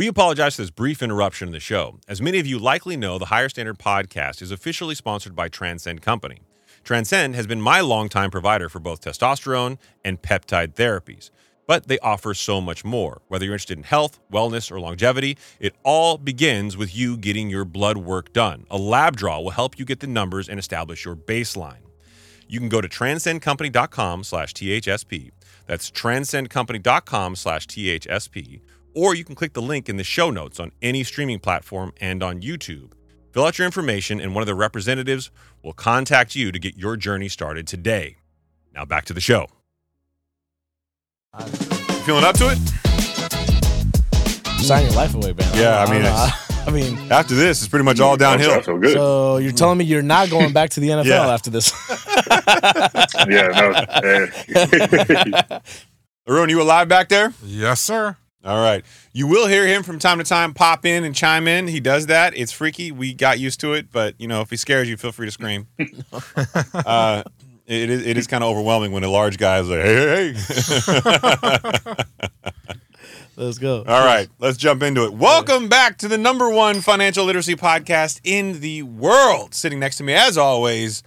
We apologize for this brief interruption in the show. As many of you likely know, the Higher Standard podcast is officially sponsored by Transcend Company. Transcend has been my longtime provider for both testosterone and peptide therapies, but they offer so much more. Whether you're interested in health, wellness, or longevity, it all begins with you getting your blood work done. A lab draw will help you get the numbers and establish your baseline. You can go to transcendcompany.com slash THSP. That's transcendcompany.com slash THSP. Or you can click the link in the show notes on any streaming platform and on YouTube. Fill out your information, and one of the representatives will contact you to get your journey started today. Now back to the show. You feeling up to it? Sign your life away, man. Yeah, I mean, don't know. it's- I mean, After this, it's pretty much all I downhill. feel good. so you're telling me you're not going back to the NFL Yeah. after this? yeah, no. Arun, you alive back there? Yes, sir. All right. You will hear him from time to time pop in and chime in. He does that. It's freaky. We got used to it, but you know, if he scares you, feel free to scream. uh, it is it is kind of overwhelming when a large guy is like, "Hey, hey, hey." Let's go. All right, let's jump into it. Welcome back to the number one financial literacy podcast in the world. Sitting next to me, as always,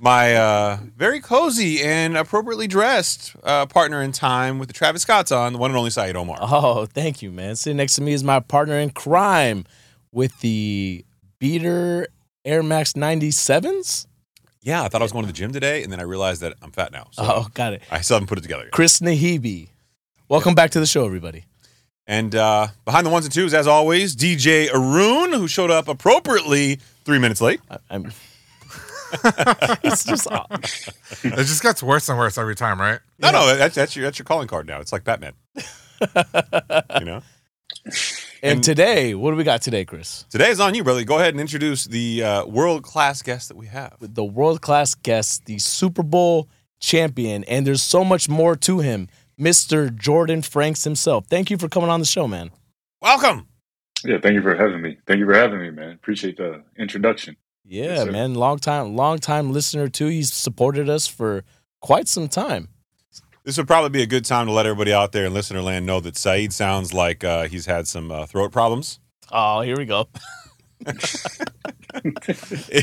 my uh, very cozy and appropriately dressed uh, partner in time with the Travis Scott's on, the one and only Saeed Omar. Oh, thank you, man. Sitting next to me is my partner in crime with the Beater Air Max 97s. Yeah, I thought I was going to the gym today, and then I realized that I'm fat now. So Oh, got it. I still haven't put it together yet. Chris Naghibi. Welcome back to the show, everybody. And uh, behind the ones and twos, as always, DJ Arun, who showed up appropriately three minutes late. I, I'm. it's just It just gets worse and worse every time, right? No, no, that's, that's your that's your calling card now. It's like Batman. you know. and today, what do we got today, Chris? Today is on you, brother. Go ahead and introduce the uh, world class guest that we have. The world class guest, the Super Bowl champion, and there's so much more to him, Mr. Jordan Franks himself. Thank you for coming on the show, man. Welcome. yeah, thank you for having me. Thank you for having me, man. Appreciate the introduction. Yeah, Yes, man. Long time, long time listener too. He's supported us for quite some time. This would probably be a good time to let everybody out there in listener land know that Saeed sounds like uh, he's had some uh, throat problems. Oh, here we go.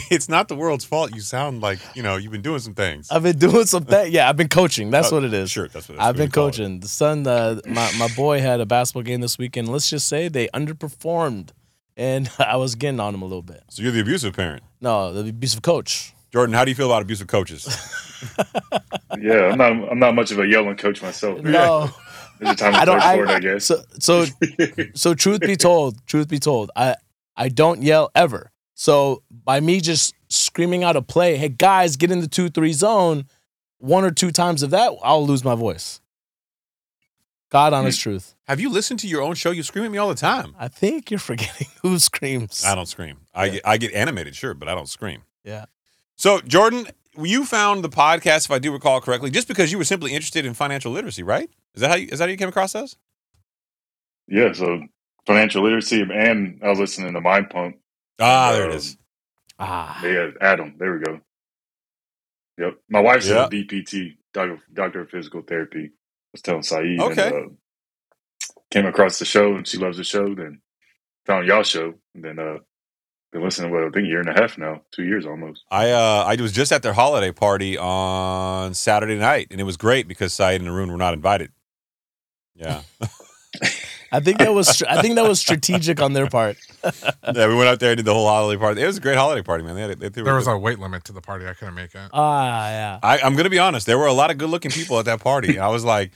It's not the world's fault. You sound like you know you've been doing some things. I've been doing some things. Yeah, I've been coaching. That's Uh, what it is. Sure, that's what I've been we call it. coaching. The son, uh, my my boy had a basketball game this weekend. Let's just say they underperformed, and I was getting on him a little bit. So you're the abusive parent, No, the abusive coach. Jordan. How do you feel about abusive coaches? Yeah, I'm not. I'm not much of a yelling coach myself. man. No, There's a time to I play don't. for it, I, I guess. so so so. Truth be told, truth be told, I I don't yell ever. So by me just screaming out a play, hey guys, get in the two three zone, one or two times of that, I'll lose my voice. God honest truth. Have you listened to your own show? You scream at me all the time. I think you're forgetting who screams. I don't scream. I Yeah. get, I get animated, sure, but I don't scream. Yeah. So Jordan, you found the podcast, if I do recall correctly, just because you were simply interested in financial literacy, right? Is that how you, is that how you came across us? yeah, so financial literacy, and I was listening to Mind Pump. Ah, Um, there it is. Ah. Yeah, Adam. There we go. Yep. My wife's Yeah. a DPT, doctor, doctor of physical therapy. Was telling Saeed. Okay. And, uh, came across the show, and she loves the show. Then found y'all show, and then uh, been listening. Well, I think a year and a half now, two years almost. I uh, I was just at their holiday party on Saturday night, and it was great because Saeed and Arun were not invited. Yeah, I think that was I think that was strategic on their part. yeah, we went out there and did the whole holiday party. It was a great holiday party, man. They had, it- they, they There was good. a weight limit to the party. I couldn't make it. Ah, yeah. I, I'm gonna be honest. There were a lot of good-looking people at that party. I was like,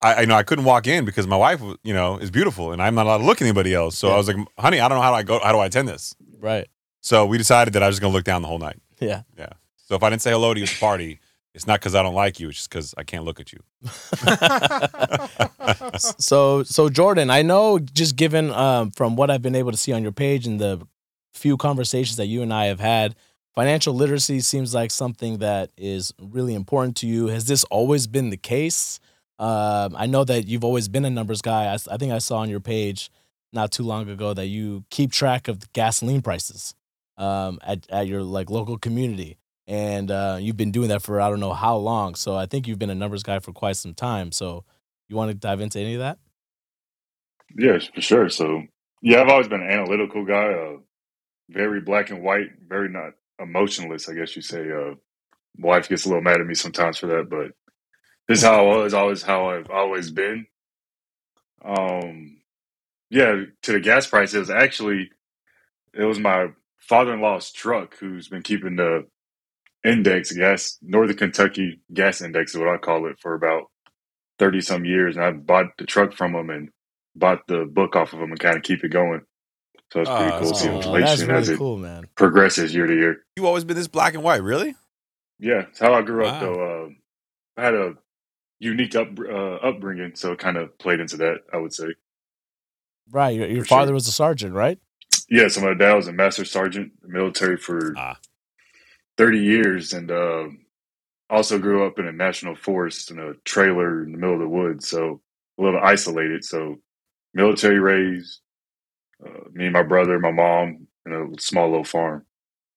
I, I know I couldn't walk in because my wife, you know, is beautiful, and I'm not allowed to look at anybody else. So I was like, honey, I don't know how do I go. How do I attend this? Right. So we decided that I was just gonna look down the whole night. Yeah. Yeah. So if I didn't say hello to you at the party, it's not because I don't like you. It's just because I can't look at you. so so Jordan, I know just given um, from what I've been able to see on your page and the few conversations that you and I have had, financial literacy seems like something that is really important to you. Has this always been the case? Um, I know that you've always been a numbers guy. I think I saw on your page not too long ago that you keep track of gasoline prices um, at at your like local community, and uh, you've been doing that for I don't know how long. So I think you've been a numbers guy for quite some time. So you want to dive into any of that? Yeah, for sure. So, yeah, I've always been an analytical guy, uh, very black and white, very not emotionless, I guess you say. Uh, wife gets a little mad at me sometimes for that, but this is how I was, always how I've always been. Um, yeah, to the gas price, it was actually it was my father-in-law's truck who's been keeping the index gas Northern Kentucky gas index is what I call it for about thirty some years, and I bought the truck from him and bought the book off of him and kind of keep it going. So it's pretty Oh, cool that's seeing cool. Oh, as it cool, man. progresses year to year. You always been this black and white, really? Yeah, it's how I grew up though. Uh, I had a unique up uh, upbringing, so it kind of played into that. I would say. Right. Your, your father sure. was a sergeant, right? Yeah, so my dad was a master sergeant, military for Ah. 30 years, and uh, also grew up in a national forest in a trailer in the middle of the woods, so a little isolated. So military raised, uh, me and my brother, my mom, in a small little farm.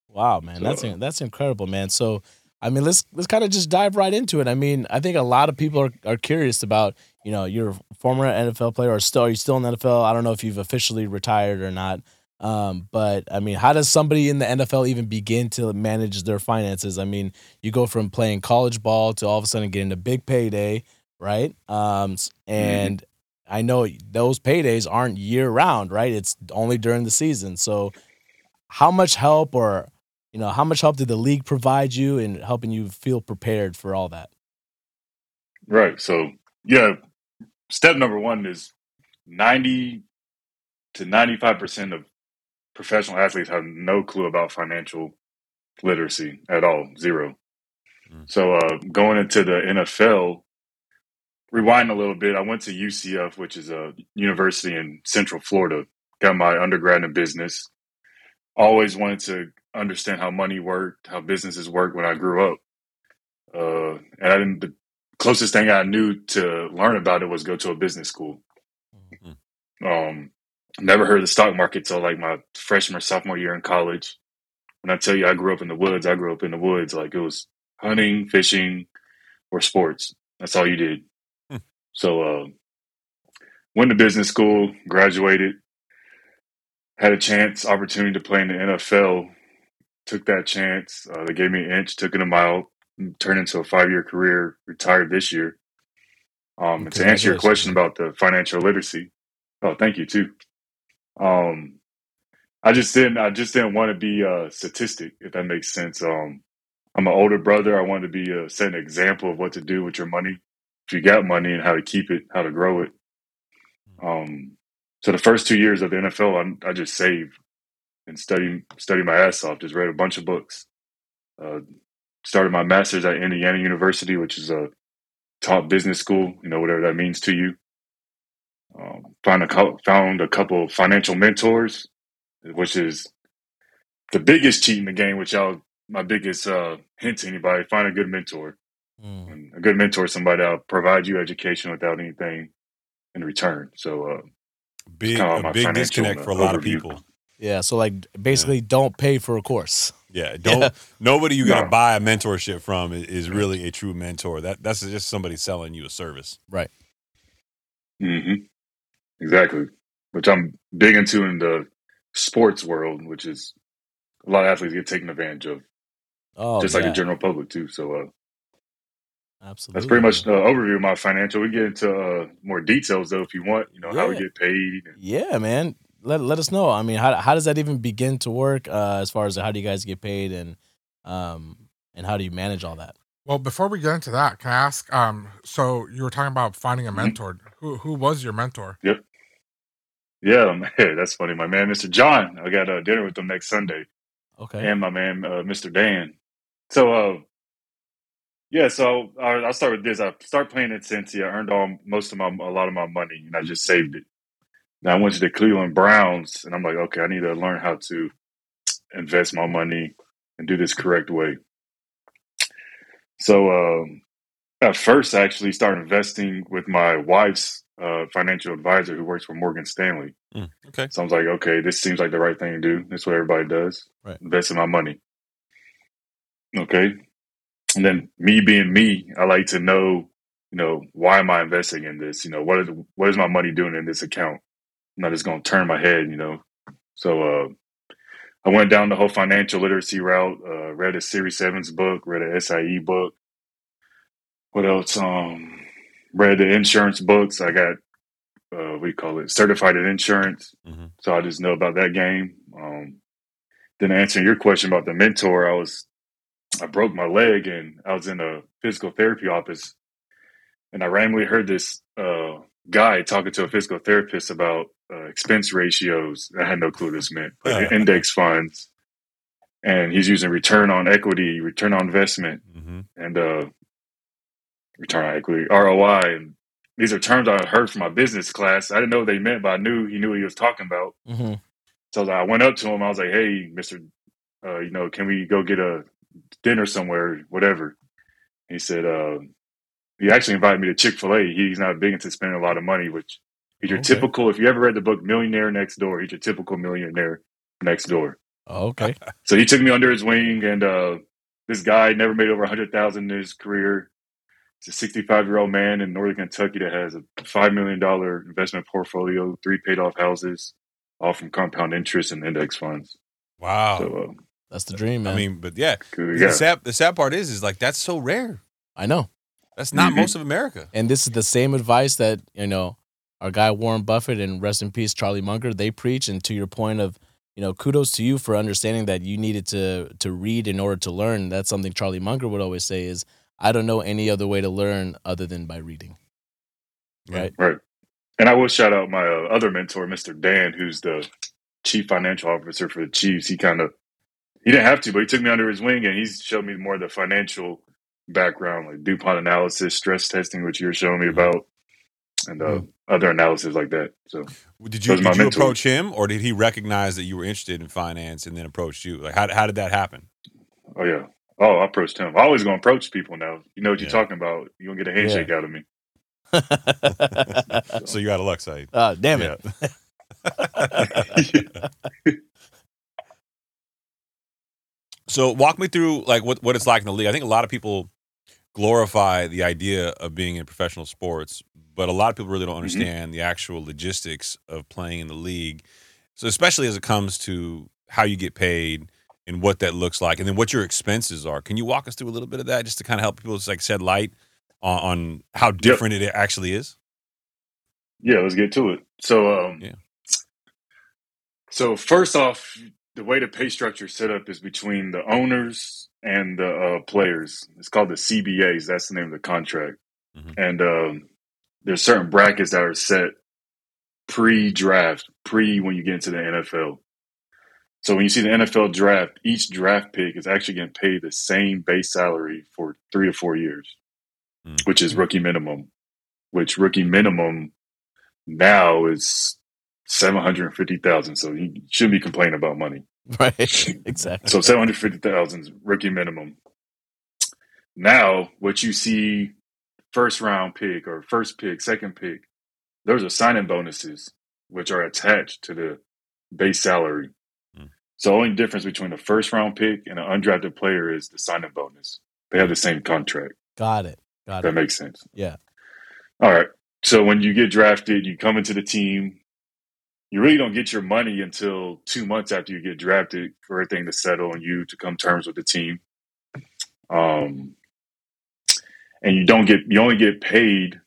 Wow, man, that's So- that's incredible, man. So, I mean, let's let's kind of just dive right into it. I mean, I think a lot of people are, are curious about, you know, you're a former NFL player, or still are you still in the NFL? I don't know if you've officially retired or not. Um, but I mean, how does somebody in the NFL even begin to manage their finances? I mean, you go from playing college ball to all of a sudden getting a big payday, right? Um, s- and I know those paydays aren't year round, right? It's only during the season. So, how much help or you know how much help did the league provide you in helping you feel prepared for all that Right. So yeah, step number one is 90 to 95 percent of professional athletes have no clue about financial literacy at all, zero. Mm. So uh, going into the NFL, rewind a little bit. I went to UCF, which is a university in Central Florida. Got my undergrad in business. Always wanted to understand how money worked, how businesses work when I grew up. Uh, and I didn't. The closest thing I knew to learn about it was go to a business school. Um, never heard of the stock market till like my freshman or sophomore year in college. When I tell you I grew up in the woods, I grew up in the woods. Like it was hunting, fishing, or sports. That's all you did. Hmm. So, uh, went to business school, graduated, had a chance, opportunity to play in the NFL. Took that chance. Uh, they gave me an inch, took it a mile, turned into a five year career. Retired this year. Um, to answer your question about the financial literacy, oh, thank you too. Um, I just didn't. I just didn't want to be a statistic, if that makes sense. Um, I'm an older brother. I wanted to be a set an example of what to do with your money if you got money and how to keep it, how to grow it. Um, so the first two years of the NFL, I, I just saved and studied studied my ass off. Just read a bunch of books. Uh, started my master's at Indiana University, which is a top business school. You know, whatever that means to you. Um, found a cou- found a couple of financial mentors, which is the biggest cheat in the game. Which y'all, my biggest uh, hint to anybody: find a good mentor. Mm. And a good mentor is somebody that'll provide you education without anything in return. So, uh, Big, kinda a my big disconnect uh, for a lot of people. yeah so like basically don't pay for a course Yeah, don't Yeah. nobody you got to No. buy a mentorship from is, is really a true mentor. That that's just somebody selling you a service. right hmm exactly, which I'm big into in the sports world, which is a lot of athletes get taken advantage of, oh just like yeah, the general public too. So, uh, absolutely that's pretty much the overview of my financial. We get into uh, more details though, if you want. You know how we get paid. And, yeah man let, let us know i mean how, how does that even begin to work uh, as far as how do you guys get paid and um and how do you manage all that Well, before we get into that, can I ask? Um, so you were talking about finding a Mhm. mentor. Who who was your mentor? Yep. Yeah, man, that's funny. My man, Mr. John. I got uh, dinner with him next Sunday. okay and my man, uh, Mr. Dan. So, uh, yeah, so I, I'll start with this. I start playing at Cincy. I earned all most of my a lot of my money, and I just saved it. Now I went to the Cleveland Browns, and I'm like, okay, I need to learn how to invest my money and do this correct way. So, um, at first, I actually started investing with my wife's uh, financial advisor, who works for Morgan Stanley. Mm, okay. So I was like, okay, this seems like the right thing to do. That's what everybody does. Right. Invest in my money. Okay. And then me being me, I like to know, you know, why am I investing in this? You know, what is what is my money doing in this account? I'm not just gonna turn my head, you know. So uh, I went down the whole financial literacy route. Uh, read a Series Sevens book, read a SIE book. What else? Um, read the insurance books. I got uh, you call it? Certified in insurance. Mhm. So I just know about that game. Um, then answering your question about the mentor, I was I broke my leg and I was in a physical therapy office, and I randomly heard this uh, guy talking to a physical therapist about uh, expense ratios. I had no clue what this meant, but index funds, and he's using return on equity, return on investment, hmm and uh, return on equity (ROI). And these are terms I heard from my business class. I didn't know what they meant, but I knew he knew what he was talking about. hmm So I, I went up to him. I was like, "Hey, Mister, uh, you know, can we go get a dinner somewhere, whatever?" He said, uh, "He actually invited me to Chick Fil A. He's not big into spending a lot of money, which he's your Okay. typical. If you ever read the book Millionaire Next Door, he's your typical millionaire next door. Oh, okay. So he took me under his wing, and uh, this guy never made over a hundred thousand in his career. He's a 65 year old man in northern Kentucky that has a five million dollar investment portfolio, three paid off houses, all from compound interest and index funds. Wow. So, uh, That's the dream, man. I mean, but yeah, good, the sad the sad part is is like that's so rare. I know. That's not Mhm. most of America. And this is the same advice that, you know, our guy Warren Buffett and rest in peace Charlie Munger, they preach. And to your point of, you know, kudos to you for understanding that you needed to to read in order to learn. That's something Charlie Munger would always say is, I don't know any other way to learn other than by reading. Right. Right. And I will shout out my uh, other mentor, Mr. Dan, who's the chief financial officer for the Chiefs. He kind of he didn't have to, but he took me under his wing and he's showed me more of the financial background, like DuPont analysis, stress testing, which you're showing me about, and uh, other analysis like that. So Did you Those did you approach him, or did he recognize that you were interested in finance and then approached you? Like, how how did that happen? Oh yeah. Oh, I approached him. I always gonna approach people now. You know what you're talking about. You gonna get a handshake out of me. So you out of luck, Saeed. Ah, damn it. So walk me through like what, what it's like in the league. I think a lot of people glorify the idea of being in professional sports, but a lot of people really don't understand the actual logistics of playing in the league. So especially as it comes to how you get paid and what that looks like, and then what your expenses are. Can you walk us through a little bit of that just to kind of help people like shed light on, on how different it actually is? Yeah, let's get to it. So, um, Yeah. So first off, the way the pay structure is set up is between the owners and the uh, players. It's called the CBAs. That's the name of the contract. Mhm. And um, there's certain brackets that are set pre-draft, pre when you get into the NFL. So when you see the NFL draft, each draft pick is actually getting paid the same base salary for three to four years, Mm. which is rookie minimum. Which rookie minimum now is seven hundred fifty thousand. So you shouldn't be complaining about money. right. exactly. So seven hundred fifty thousand is rookie minimum. Now, what you see, first round pick or first pick, second pick, those are signing bonuses, which are attached to the base salary. Hmm. So, only difference between a first round pick and an undrafted player is the signing bonus. They have the same contract. Got it. Got That it. That makes sense. Yeah. All right. So when you get drafted, you come into the team. You really don't get your money until two months after you get drafted for everything to settle and you to come terms with the team. Um, and you don't get you only get paid.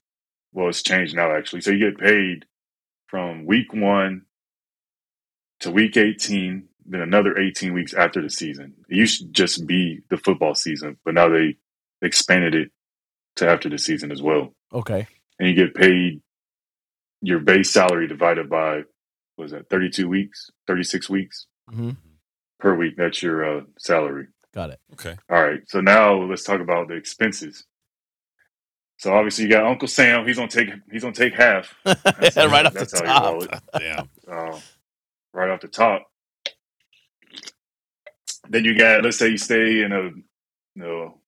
Well, it's changed now actually. So you get paid from week one to week eighteen, then another eighteen weeks after the season. It used to just be the football season, but now they expanded it to after the season as well Okay. and you get paid your base salary divided by was that 32 weeks 36 weeks hmm per week that's your uh, salary Got it. Okay. all right so now let's talk about the expenses so obviously you got uncle sam. He's gonna take he's gonna take half. That's- right off the how top. it. Damn. uh, right off the top. Then you got let's say you stay in a you know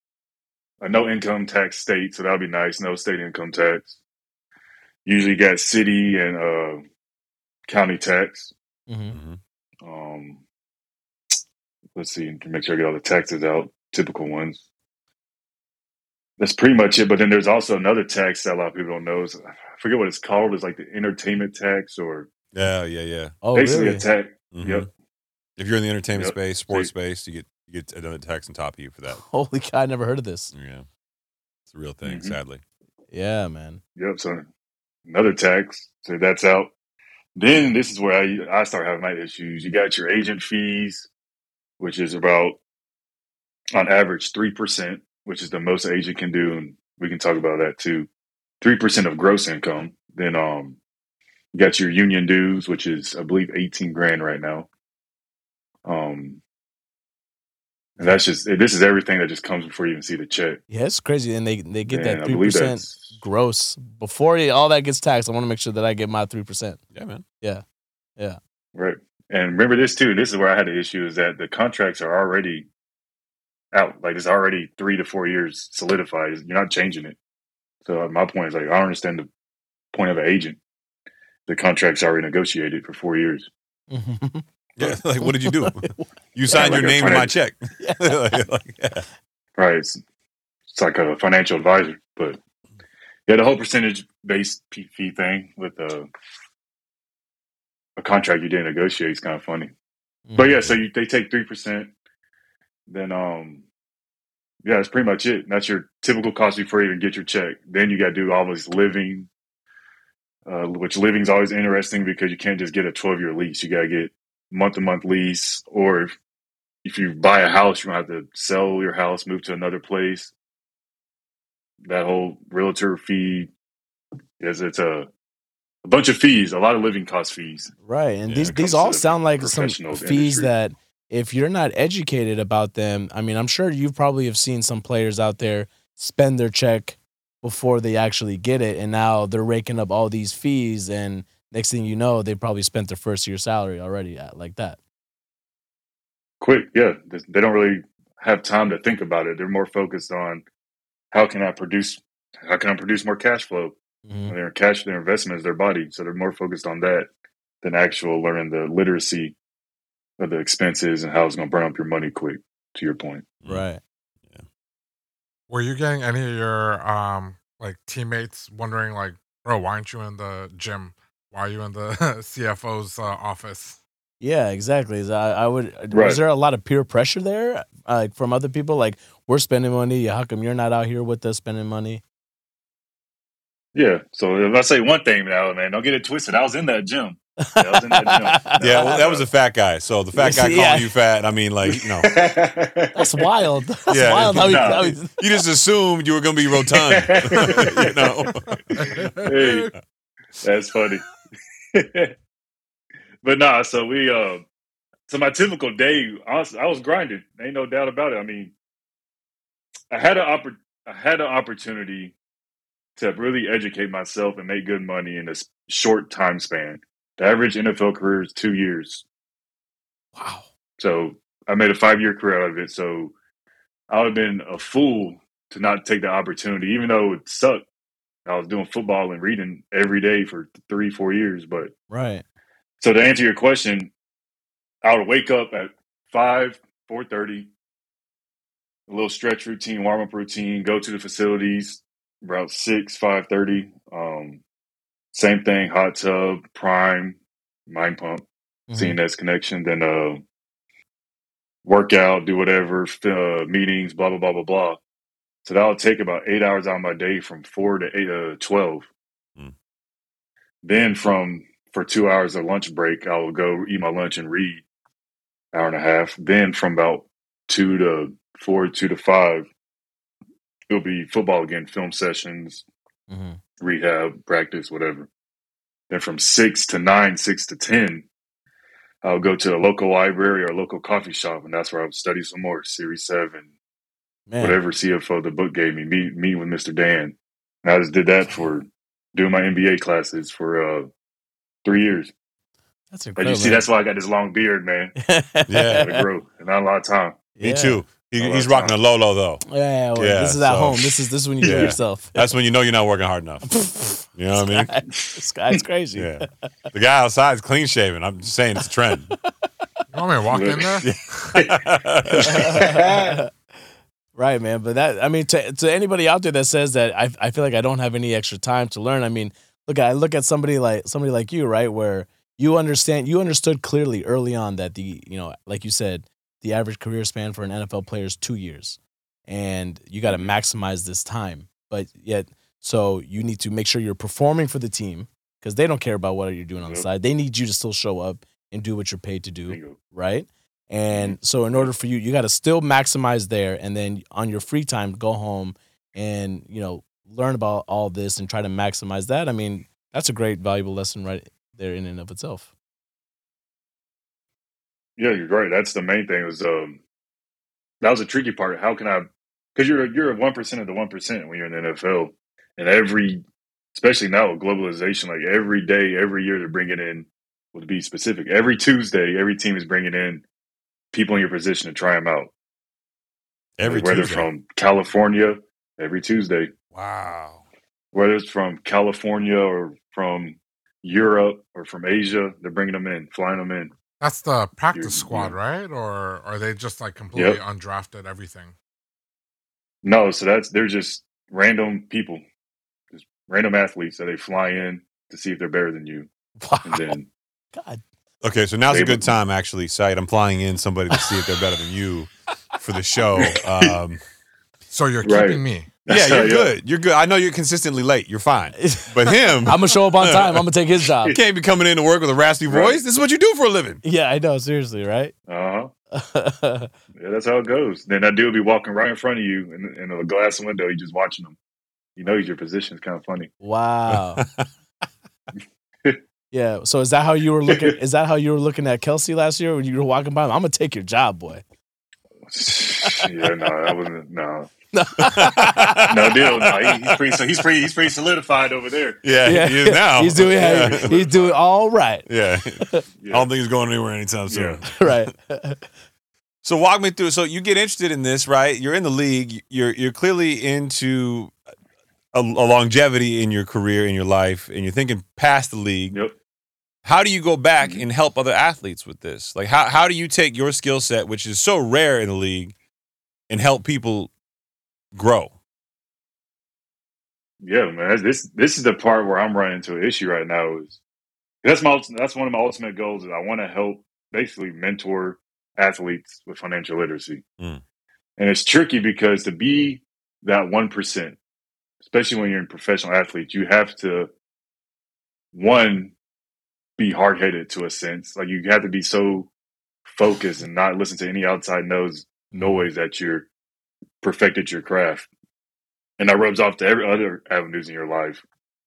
a no income tax state so that'll be nice no state income tax. Usually got city and uh county tax. Hmm hmm um let's see to make sure i get all the taxes out typical ones that's pretty much it but then there's also another tax that a lot of people don't know is, i forget what it's called it's like the entertainment tax or Yeah, yeah, yeah. Oh, Basically really? a tech. Mhm. Yep. If you're in the entertainment Yep. space, sports See- space, you get you get another tax on top of you for that. Holy cow! I never heard of this. Yeah, it's a real thing. Mhm. Sadly, Yeah, man. Yep. So another tax. So that's out. Then this is where I I start having my issues. You got your agent fees, which is about on average three percent, which is the most an agent can do, and we can talk about that too. Three percent of gross income. Then um, you got your union dues, which is I believe eighteen grand right now. Um, and that's just this is everything that just comes before you even see the check. Yeah, it's crazy, and they they get And that three percent gross before all that gets taxed. I want to make sure that I get my three percent. yeah, man. Yeah, yeah. Right. And remember this too. This is where I had the issue is that the contracts are already out. Like it's already three to four years solidified. You're not changing it. So uh, my point is like I don't understand the point of an agent. The contract's already negotiated for four years. Mm-hmm. Yeah, like what did you do? You signed like your a name to my finance- check. Like, like, yeah. Right. It's, it's like a financial advisor. But yeah, the whole percentage based p- fee thing with a a contract you didn't negotiate is kind of funny. But yeah, so mm-hmm. you, they take three percent. Then um, yeah, that's pretty much it. That's your typical cost before you even get your check. Then you got to do all this living, uh, which living's always interesting because you can't just get a twelve year lease. You got to get month to month lease, or if, if you buy a house, you're gonna have to sell your house, move to another place. That whole realtor fee is it's a a bunch of fees, a lot of living cost fees. Right, and Yeah, these these all sound like some fees industry. that if you're not educated about them, I mean, I'm sure you probably have seen some players out there spend their check before they actually get it, and now they're raking up all these fees, and next thing you know, they probably spent their first year salary already at like that. quick. Yeah, they don't really have time to think about it. They're more focused on how can I produce, how can I produce more cash flow. Mhm. Their cash, their investment is their body, so they're more focused on that than actual learning the literacy of the expenses and how it's going to burn up your money quick. To your point, Right. Yeah. Were you getting any of your um like teammates wondering like, bro, why aren't you in the gym? Why are you in the CFO's uh, office? Yeah, exactly. I, I would. Right. Was there a lot of peer pressure there, uh, like from other people? Like we're spending money. How come you're not out here with us spending money? yeah. So if I say one thing now, man, don't get it twisted. I was in that gym. I was in that gym. Yeah, well, that was a fat guy. So the fat guy calling you fat, I mean, like, you know, That's wild. That's Yeah. wild. How he, how he, you just assumed you were going to be rotund. you know? Hey. That's funny. but nah, so we uh so my typical day, honestly, I was grinding. Ain't no doubt about it. I mean, I had an oppor- I had an opportunity to really educate myself and make good money in a s- short time span. The average NFL career is two years. wow. So I made a five year career out of it. So I would have been a fool to not take the opportunity, even though it sucked. I was doing football and reading every day for three, four years. But Right. so to answer your question, I would wake up at five, four thirty, a little stretch routine, warm up routine, go to the facilities around six, five thirty. Um, same thing, hot tub, prime, mind pump. Mhm. CNS connection, then uh, workout, do whatever, uh, meetings, blah blah blah blah blah. So that would take about eight hours out of my day from four to eight, uh, twelve. Hmm. Then from for two hours of lunch break, I will go eat my lunch and read hour and a half. Then from about two to four, two to five, it'll be football again, film sessions, Mhm. Rehab, practice, whatever. Then from six to nine, six to ten, I'll go to a local library or a local coffee shop, and that's where I'll study some more Series Seven, Man. whatever CFO the book gave me. Meet meet with Mr. Dan, and I just did that for doing my MBA classes for uh, three years. That's As incredible. you see, that's why I got this long beard, man. Yeah. Gotta grow, and not a lot of time. Me too. He, Oh, he's that's rocking a fine. Lolo, though. Yeah, well, Yeah, this is at so- home. This is this is when you do Yeah. it yourself. That's when you know you're not working hard enough. You know what I mean? this guy's crazy. Yeah. The guy outside is clean shaven. I'm just saying it's a trend. You want me to walk in there? right, man. But that, I mean, to to anybody out there that says that I, I feel like I don't have any extra time to learn. I mean, look, I look at somebody like somebody like you, right, where you understand you understood clearly early on that the you know like you said the average career span for an NFL player is two years, and you got to maximize this time. But yet, so you need to make sure you're performing for the team because they don't care about what you're doing on the side. They need you to still show up and do what you're paid to do right? And so in order for you, you got to still maximize there, and then on your free time, go home and you know learn about all this and try to maximize that. I mean, that's a great valuable lesson right there in and of itself. Yeah, you're right. That's the main thing. Was um, that was a tricky part. How can I? Because you're you're a one percent of the one percent when you're in the NFL, and every, especially now with globalization, like every day, every year they're bringing in. Well, to be specific, every Tuesday, every team is bringing in people in your position to try them out. Every whether Tuesday. from California, every Tuesday, Wow. whether it's from California or from Europe or from Asia, they're bringing them in, flying them in. That's the practice You're- squad, yeah. right? Or are they just like completely undrafted everything? No, so that's they're just random people, just random athletes that they fly in to see if they're better than you, Wow, and then God, Okay, so now's a good time, actually, Saeed. I'm flying in somebody to see if they're better than you for the show. Um, So you're Right. keeping me. Yeah, you're good. You're good. I know you're consistently late. You're fine. But him, I'm gonna show up on time. I'm gonna take his job. you can't be coming in to work with a raspy Right. voice. This is what you do for a living. Yeah, I know. Seriously, right? uh huh, yeah, that's how it goes. Then that dude will be walking right in front of you in, in a glass window. You just watching him. He knows your position. It's kind of funny. wow. Yeah. So is that how you were looking? Is that how you were looking at Kelce last year when you were walking by him? I'm gonna take your job, boy. yeah, no, I wasn't no, no deal. No, he, he's pretty. So he's pretty. He's pretty solidified over there. Yeah, he is now. He's doing. Yeah. He's doing all right. yeah. I don't think he's going anywhere anytime soon. Yeah. Right. So walk me through. So you get interested in this, right? You're in the league. You're you're clearly into a, a longevity in your career, in your life, and you're thinking past the league. Yep. How do you go back Mhm. and help other athletes with this? Like how how do you take your skill set, which is so rare in the league, and help people grow? Yeah, man. This this is the part where I'm running into an issue right now. Is that's my that's one of my ultimate goals. Is I want to help basically mentor athletes with financial literacy, Mm. and it's tricky because to be that one percent, especially when you're a professional athlete, you have to one be hard headed to a sense. Like you have to be so focused and not listen to any outside noise noise that you're perfected your craft. And that rubs off to every other avenues in your life,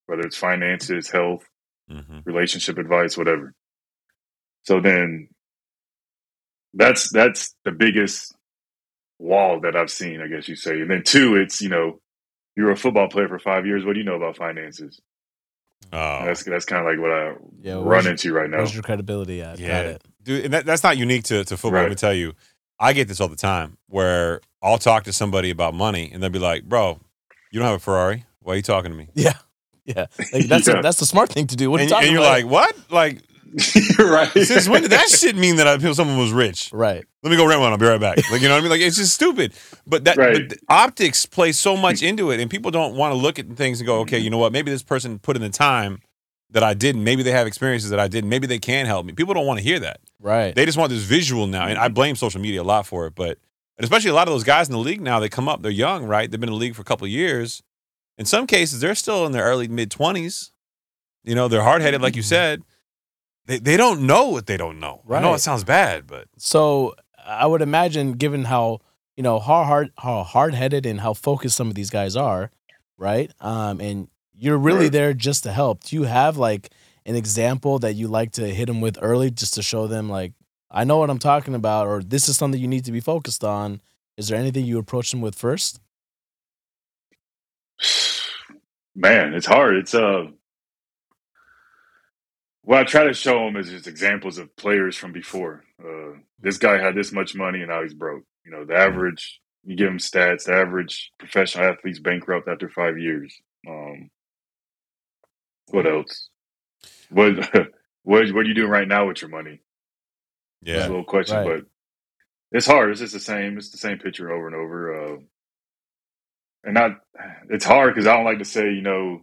whether it's finances, health, Mm-hmm. relationship advice, whatever. So then that's that's the biggest wall that I've seen, I guess you say. And then two, it's, you know, you're a football player for five years, what do you know about finances? Oh, That's that's kind of like what I Yeah, run where's your- into right now. Where's your credibility at? Got Yeah. it. dude, and that, that's not unique to, to football. Let me Right. tell you, I get this all the time where I'll talk to somebody about money, and they'll be like, "Bro, you don't have a Ferrari. Why are you talking to me?" Yeah. Yeah. Like that's Yeah. A, that's the smart thing to do. What are and, you talking and you're about? like, "What? Like, right. since when did that shit mean that I feel someone was rich? right. Let me go rent one. I'll be right back. Like, you know what I mean? Like, it's just stupid. But that Right. but the optics play so much into it, and people don't want to look at things and go, "Okay, you know what? Maybe this person put in the time." That I didn't. Maybe they have experiences that I didn't. Maybe they can help me. People don't want to hear that. Right. They just want this visual now, and I blame social media a lot for it. But and especially a lot of those guys in the league now, they come up, they're young, right? They've been in the league for a couple of years. In some cases, they're still in their early mid twenties. You know, they're hard headed, like you said. They they don't know what they don't know. Right. I know it sounds bad, but So I would imagine, given how you know how hard how hard headed and how focused some of these guys are, right? Um, and you're really Right. there just to help. Do you have like an example that you like to hit them with early, just to show them like I know what I'm talking about, or this is something you need to be focused on? Is there anything you approach them with first? Man, it's hard. It's uh what I try to show them is just examples of players from before. Uh, this guy had this much money and now he's broke. You know, the average, you give him stats, the average professional athlete's bankrupt after five years. Um, what else? What, what, what are you doing right now with your money? It's yeah, a little question, Right. but it's hard. It's just the same. It's the same picture over and over. Uh, and not, it's hard because I don't like to say, you know,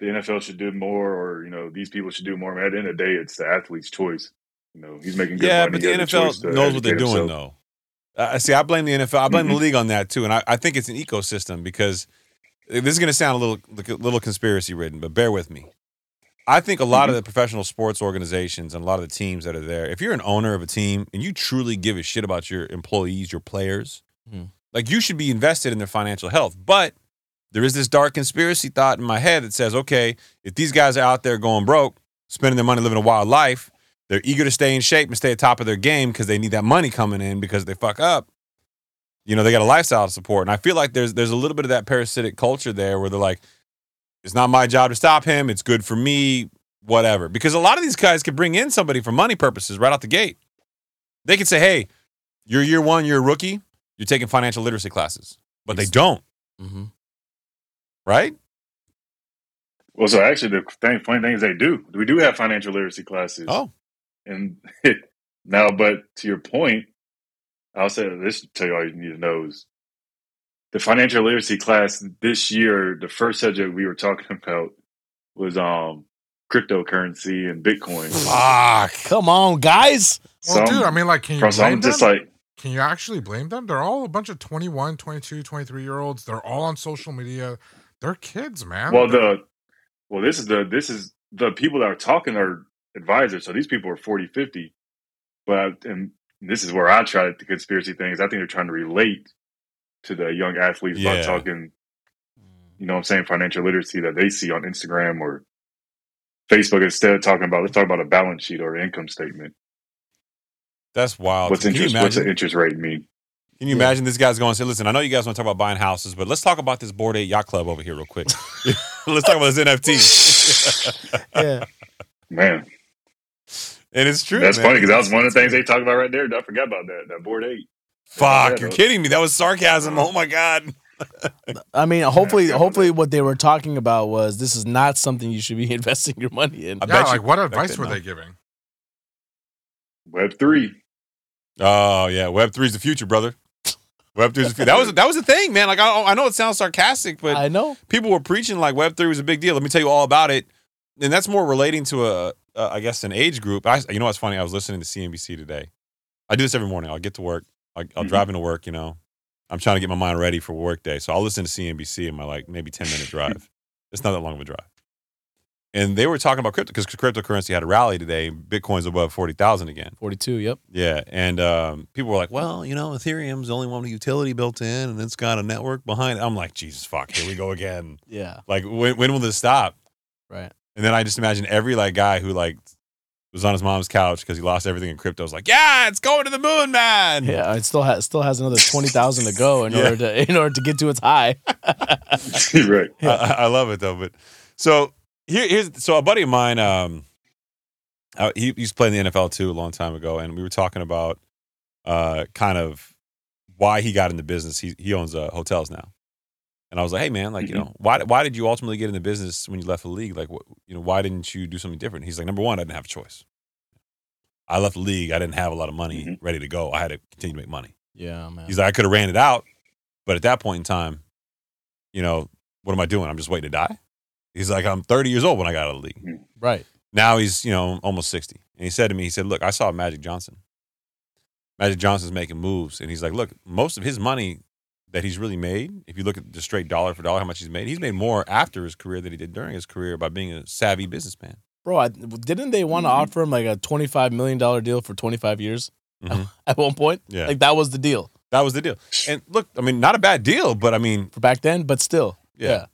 the NFL should do more, or you know, these people should do more. I mean, at the end of the day, it's the athlete's choice. You know, he's making good yeah, money. but the has a choice NFL to knows what they're doing, himself. though. Uh, see, I blame the NFL. I blame the Mhm. league on that too, and I, I think it's an ecosystem because this is going to sound a little like a little conspiracy ridden, but bear with me. I think a lot of Mm-hmm. the professional sports organizations and a lot of the teams that are there, if you're an owner of a team and you truly give a shit about your employees, your players, Mhm. like you should be invested in their financial health. But there is this dark conspiracy thought in my head that says, okay, if these guys are out there going broke, spending their money living a wild life, they're eager to stay in shape and stay at top of their game because they need that money coming in because they fuck up. You know, they got a lifestyle to support. And I feel like there's there's a little bit of that parasitic culture there where they're like, it's not my job to stop him. It's good for me, whatever. Because a lot of these guys could bring in somebody for money purposes right out the gate. They could say, hey, you're year one, you're a rookie, you're taking financial literacy classes. But they don't, Mm-hmm. right? Well, so actually, the thing, funny thing is they do. We do have financial literacy classes. Oh, And now, but to your point, I'll say this to tell you all you need to know is the financial literacy class this year, the first subject we were talking about was um cryptocurrency and Bitcoin. fuck. Come on, guys. Some- Well, dude, I mean, like, can you blame I'm just them? like, Can you actually blame them? They're all a bunch of 21, 22, 23 year olds. They're all on social media. They're kids, man. well, the well, this is the this is the people that are talking are advisors. So these people are 40, 50. But and this is where I try to, the conspiracy things. I think they're trying to relate to the young athletes Yeah. by talking you know what I'm saying, financial literacy that they see on Instagram or Facebook instead of talking about let's talk about a balance sheet or an income statement. That's wild. what's Can interest what's the interest rate mean? Can you Yeah. imagine this guy's going to say, listen, I know you guys want to talk about buying houses, but let's talk about this Bored Ape Yacht Club over here real quick. let's talk about this NFT. Yeah. Man, and it's true. that's man. funny because that was one of the things they talked about right there. I forgot about that. That Bored Ape. Fuck, Yeah, you're that- kidding me. That was sarcasm. Uh-huh. Oh my God. I mean, hopefully, Yeah. hopefully, what they were talking about was this is not something you should be investing your money in. I yeah, bet you- like, what advice were know. they giving? Web three. Oh yeah, Web three's the future, brother. Web three's the future. That was that was the thing, man. Like I, I know it sounds sarcastic, but I know. people were preaching like Web three was a big deal. Let me tell you all about it, and that's more relating to a, a I guess an age group. I, you know what's funny? I was listening to CNBC today. I do this every morning. I'll get to work. I, I'll Mhm. drive into work. You know, I'm trying to get my mind ready for work day, so I'll listen to CNBC in my like maybe ten minute drive. it's not that long of a drive. And they were talking about crypto because cryptocurrency had a rally today. Bitcoin's above forty thousand again. Forty-two. Yep. Yeah, and um, people were like, "Well, you know, Ethereum's the only one with utility built in, and it's got a network behind it." I'm like, "Jesus fuck, here we go again." Yeah. Like, when when will this stop? Right. And then I just imagine every like guy who like was on his mom's couch because he lost everything in crypto was like, "Yeah, it's going to the moon, man." Yeah. It still has still has another twenty thousand to go in Yeah. order to in order to get to its high. right. I, I I love it though. But so here, here's so a buddy of mine. Um, uh, he he used to play in the NFL too a long time ago, and we were talking about uh kind of why he got into business. He he owns uh, hotels now, and I was like, hey man, like you Mhm. know why why did you ultimately get into business when you left the league? Like what you know why didn't you do something different? He's like, number one, I didn't have a choice. I left the league. I didn't have a lot of money Mhm. ready to go. I had to continue to make money. Yeah, man. He's like, I could have ran it out, but at that point in time, you know, what am I doing? I'm just waiting to die. He's like, I'm 30 years old when I got out of the league. right. Now he's, you know, almost 60. And he said to me, he said, Look, I saw Magic Johnson. Magic Johnson's making moves. And he's like, Look, most of his money that he's really made, if you look at the straight dollar for dollar, how much he's made, he's made more after his career than he did during his career by being a savvy businessman. Bro, I, didn't they want to Mhm. offer him like a twenty-five million dollar deal for twenty-five years Mhm. at one point? Yeah. Like that was the deal That was the deal. And look, I mean, not a bad deal, but I mean, for back then, but still. Yeah. Yeah.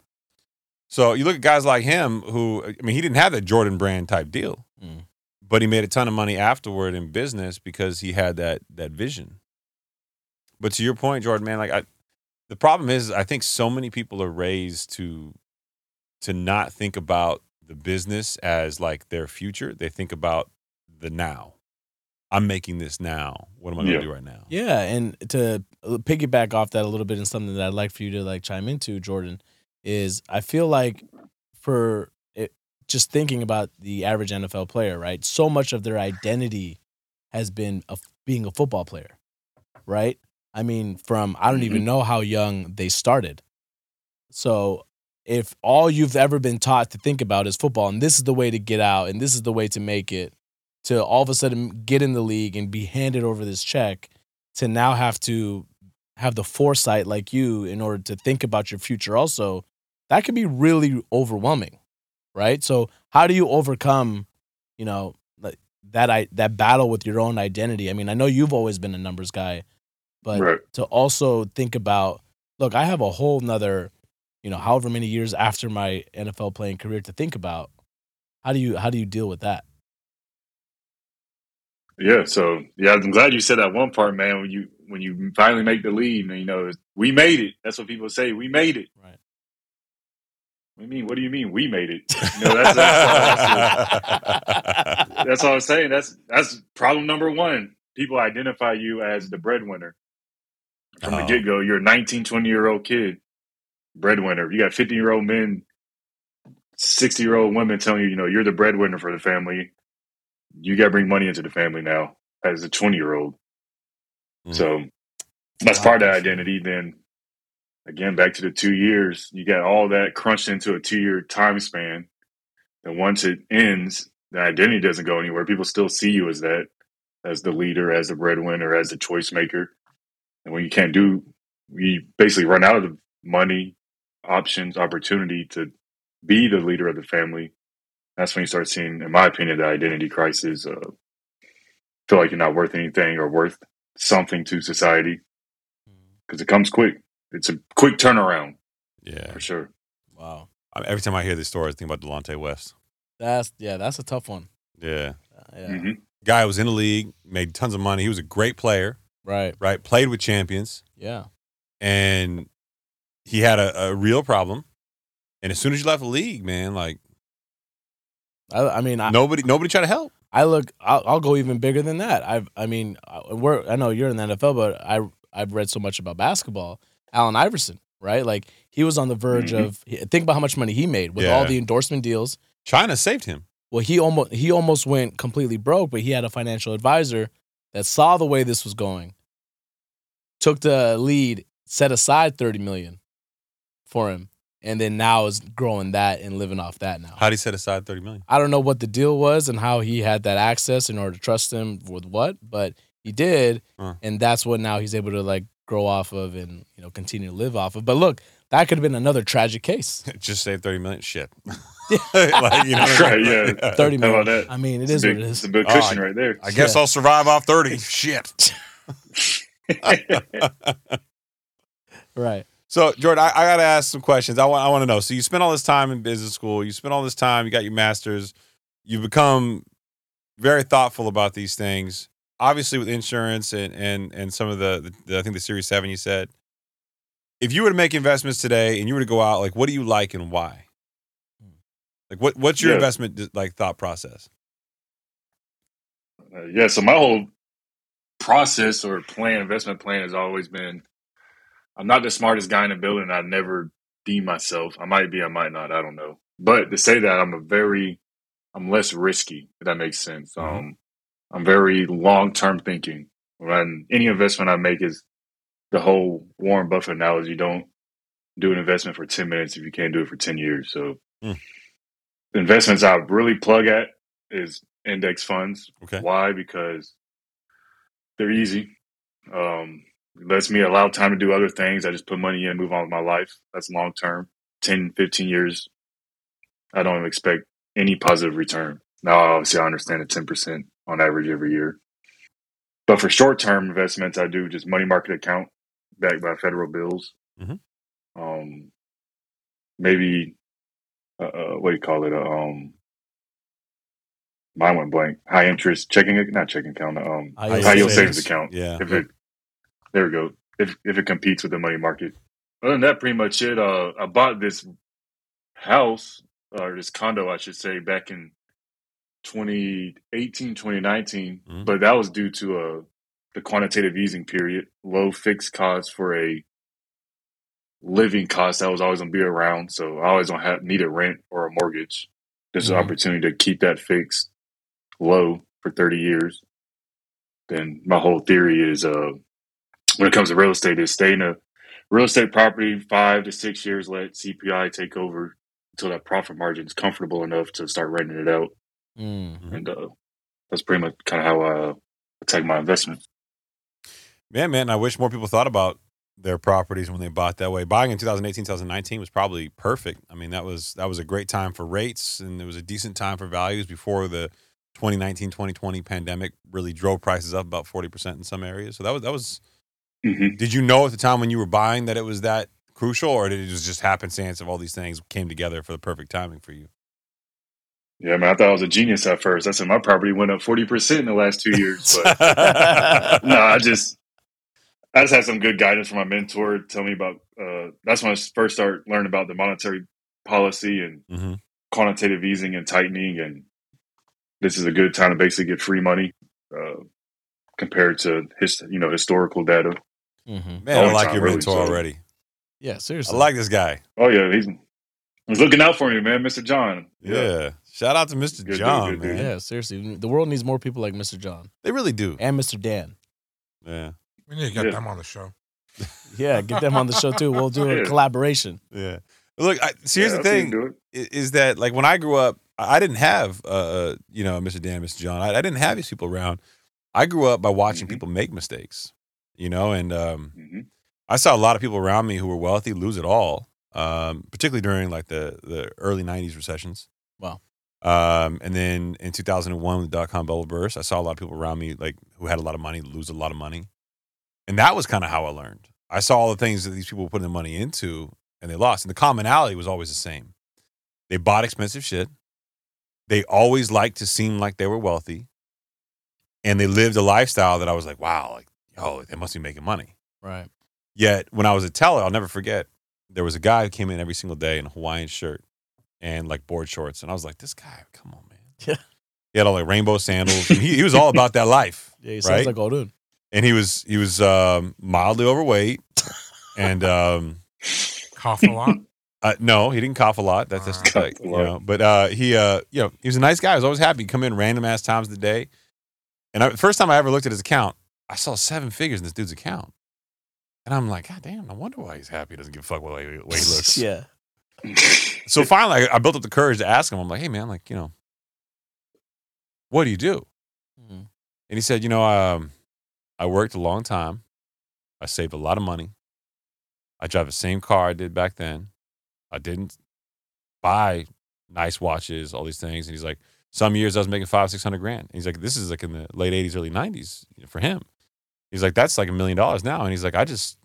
So you look at guys like him who, I mean, he didn't have that Jordan brand type deal, Mm. but he made a ton of money afterward in business because he had that that vision. But to your point, Jordan, man, like I, the problem is, I think so many people are raised to to not think about the business as like their future. They think about the now. I'm making this now. What am I going to Yeah. do right now? Yeah, and to uh, piggyback off that a little bit and something that I'd like for you to like chime into, Jordan, is I feel like for it, just thinking about the average NFL player, right? So much of their identity has been of being a football player, right? I mean, from I don't even know how young they started. So if all you've ever been taught to think about is football and this is the way to get out and this is the way to make it to all of a sudden get in the league and be handed over this check to now have to have the foresight like you in order to think about your future also that could be really overwhelming right? So how do you overcome you know like that i that battle with your own identity? I mean i know you've always been a numbers guy but Right. to also think about look i have a whole nother you know however many years after my nfl playing career to think about how do you how do you deal with that Yeah, so yeah, I'm glad you said that one part, man. When you when you finally make the lead, and you know, we made it. That's what people say. We made it. right What do you mean? What do you mean? We made it. You know, that's that's, that's, that's all I'm saying. That's that's problem number one. People identify you as the breadwinner from the Oh. get go. You're a 19, 20 year old kid, breadwinner. You got 50 year old men, 60 year old women telling you, you know, you're the breadwinner for the family. You got to bring money into the family now as a 20 year old. Mm. So that's part of that identity. Then again, back to the two years, you got all that crunched into a two year time span. And once it ends, the identity doesn't go anywhere. People still see you as that, as the leader, as the breadwinner, as the choice maker. And when you can't do, you basically run out of the money, options, opportunity to be the leader of the family. That's when you start seeing, in my opinion, the identity crisis. Uh, feel like you're not worth anything or worth something to society because it comes quick. It's a quick turnaround yeah. for sure. wow I mean, every time I hear these stories, I think about Delonte West. that's yeah that's a tough one Yeah. Uh, yeah hmm Guy was in the league, made tons of money. He was a great player, right right? Played with champions, yeah and he had a, a real problem. And as soon as you left the league, man, like i, I mean I, nobody, nobody tried to help. I look. I'll, I'll go even bigger than that. I've. I mean, I- we're. I know you're in the NFL, but I. I've read so much about basketball. Allen Iverson, right? Like he was on the verge Mhm. of. Think about how much money he made with all the endorsement deals. China saved him. Well, he almost he almost went completely broke, but he had a financial advisor that saw the way this was going, took the lead, set aside thirty million for him, and then now is growing that and living off that now. How would he set aside thirty million? I don't know what the deal was and how he had that access in order to trust him with what, but he did, Huh. and that's what now he's able to like grow off of and you know continue to live off of. But look, that could have been another tragic case. Just saved thirty million. Shit. like, you know I Right, mean? yeah. Thirty How about that? I mean, it It's is a what big, it It's is. a big Oh, cushion I- right there. I guess Yeah. I'll survive off thirty. Shit. Right. So, Jordan, I, I got to ask some questions. I want I want to know. So, you spent all this time in business school. You spent all this time. You got your master's. You become very thoughtful about these things. Obviously, with insurance and and and some of the, the I think the Series Seven. You said, if you were to make investments today and you were to go out, like, what do you like and why? Like, what what's your Yeah. investment like thought process? Uh, yeah, so my whole process or plan, investment plan has always been I'm not the smartest guy in the building. I never deem myself. I might be, I might not, I don't know. But to say that I'm a very I'm less risky, if that makes sense. Mhm. Um I'm very long term thinking. And any investment I make is the whole Warren Buffett analogy, don't do an investment for ten minutes if you can't do it for ten years. So Mm. Investments I really plug at is index funds. Okay. Why? Because they're easy. Um, it lets me allow time to do other things. I just put money in, move on with my life. That's long term. 10, 15 years. I don't expect any positive return. Now, obviously, I understand a 10% on average every year. But for short term investments, I do just money market account backed by federal bills. Mhm. Um, maybe, uh, uh, what do you call it? Uh, um, mine went blank. High interest checking, not checking account, um, High high yield savings. account. Yeah. If it, there we go. If if it competes with the money market. Other than that, pretty much it. Uh, I bought this house or this condo, I should say, back in 2018, 2019. Mhm. But that was due to uh, the quantitative easing period, low fixed costs for a living cost that was always going to be around. So I always don't have need a rent or a mortgage. There's Mhm. an opportunity to keep that fixed low for 30 years. Then my whole theory is uh, when it comes to real estate is stay in a real estate property, five to six years, let CPI take over until that profit margin is comfortable enough to start renting it out. Mm. And uh, that's pretty much kind of how I attack my investment. Man, man, I wish more people thought about their properties when they bought that way. Buying in 2018, 2019 was probably perfect. I mean, that was that was a great time for rates and it was a decent time for values before the 2019, 2020 pandemic really drove prices up about 40% in some areas. So that was that was hmm did you know at the time when you were buying that it was that crucial or did it just happenstance of all these things came together for the perfect timing for you? Yeah, man, I thought I was a genius at first. I said my property went up 40% in the last two years. But no, I just I just had some good guidance from my mentor tell me about uh that's when I first started learning about the monetary policy and Mhm. quantitative easing and tightening and this is a good time to basically get free money uh compared to his you know historical data. hmm Man, I like your really, mentor so- already. Yeah, seriously, I like this guy. Oh yeah, he's he's looking out for me, man, Mr. John. Yeah. Shout out to Mr. Good dude, John, good dude. man. Yeah, seriously. The world needs more people like Mr. John They really do. and Mr. Dan. Yeah. We need to get Yeah. them on the show. Yeah, get them on the show too. We'll do a Yeah. collaboration. Yeah. Look, I, so here's Yeah, the I'll see him thing do it. i- is that like when I grew up, I I didn't have uh, uh you know Mr. Dan, Mr. John. I, I didn't have these people around. I grew up by watching Mhm. people make mistakes, you know, and um, Mhm. I saw a lot of people around me who were wealthy lose it all, um, particularly during like the the early '90s recessions. Wow. Um, and then in 2001, when the dot com bubble burst, I saw a lot of people around me like who had a lot of money lose a lot of money, and that was kind of how I learned. I saw all the things that these people were putting the money into, and they lost. And the commonality was always the same: they bought expensive shit. They always liked to seem like they were wealthy, and they lived a lifestyle that I was like, wow, like oh, they must be making money. Right. Yet when I was a teller, I'll never forget, there was a guy who came in every single day in a Hawaiian shirt and like board shorts. And I was like, this guy, come on, man. Yeah. He had all like rainbow sandals. and he, he was all about that life. Yeah, he sounds Right? like Odun. And he was he was um, mildly overweight. And um, Cough a lot. uh, no, he didn't cough a lot. That's just Cough like, you know, but uh, he uh, you know, he was a nice guy. I was always happy. He'd come in random ass times of the day. And I, the first time I ever looked at his account, I saw seven figures in this dude's account. And I'm like, God damn, I wonder why he's happy. He doesn't give a fuck what way, way he looks. yeah. So finally, I, I built up the courage to ask him. I'm like, hey, man, like, you know, what do you do? Mhm. And he said, you know, um, I worked a long time. I saved a lot of money. I drive the same car I did back then. I didn't buy nice watches, all these things. And he's like, some years I was making five, six hundred grand. And he's like, this is like in the late 80s, early 90s for him. He's like, that's like a million dollars now. And he's like, I just,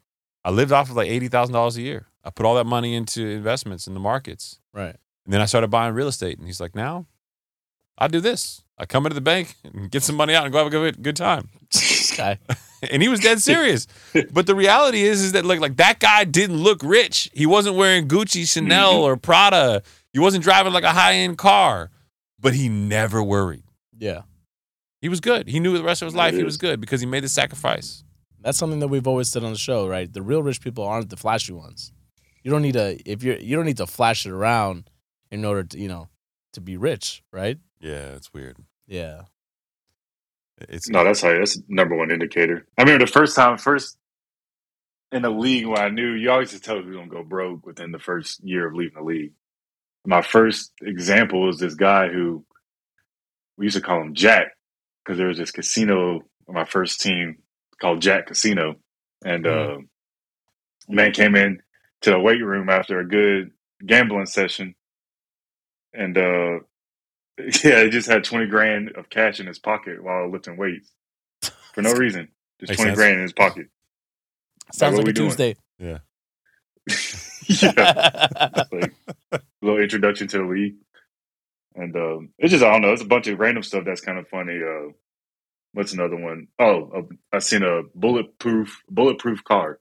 I lived off of like $80,000 a year. I put all that money into investments in the markets. Right. And then I started buying real estate. And he's like, now I do this. I come into the bank and get some money out and go have a good, good time. guy. And he was dead serious. but the reality is, is that like, like that guy didn't look rich. He wasn't wearing Gucci, Chanel, Mhm. or Prada. He wasn't driving like a high end car, but he never worried. Yeah. He was good. He knew the rest of his life he was good because he made the sacrifice. That's something that we've always said on the show, right? The real rich people aren't the flashy ones. You don't need to if you're you don't need to flash it around in order to, you know, to be rich, right? Yeah, it's weird. Yeah. It's No, that's how that's the number one indicator. I remember the first time, first in the league when I knew you always just tell who's gonna go broke within the first year of leaving the league. My first example was this guy who we used to call him Jack because there was this casino on my first team called Jack Casino, and uh, man came in to the weight room after a good gambling session, and uh, yeah, he just had twenty grand of cash in his pocket while lifting weights for no reason. Just Makes twenty sense. grand in his pocket. Sounds what like a we doing? Tuesday. yeah. yeah, like a little introduction to the league, and um, it's just I don't know. It's a bunch of random stuff that's kind of funny. Uh, what's another one? Oh, uh, I seen a bulletproof bulletproof car.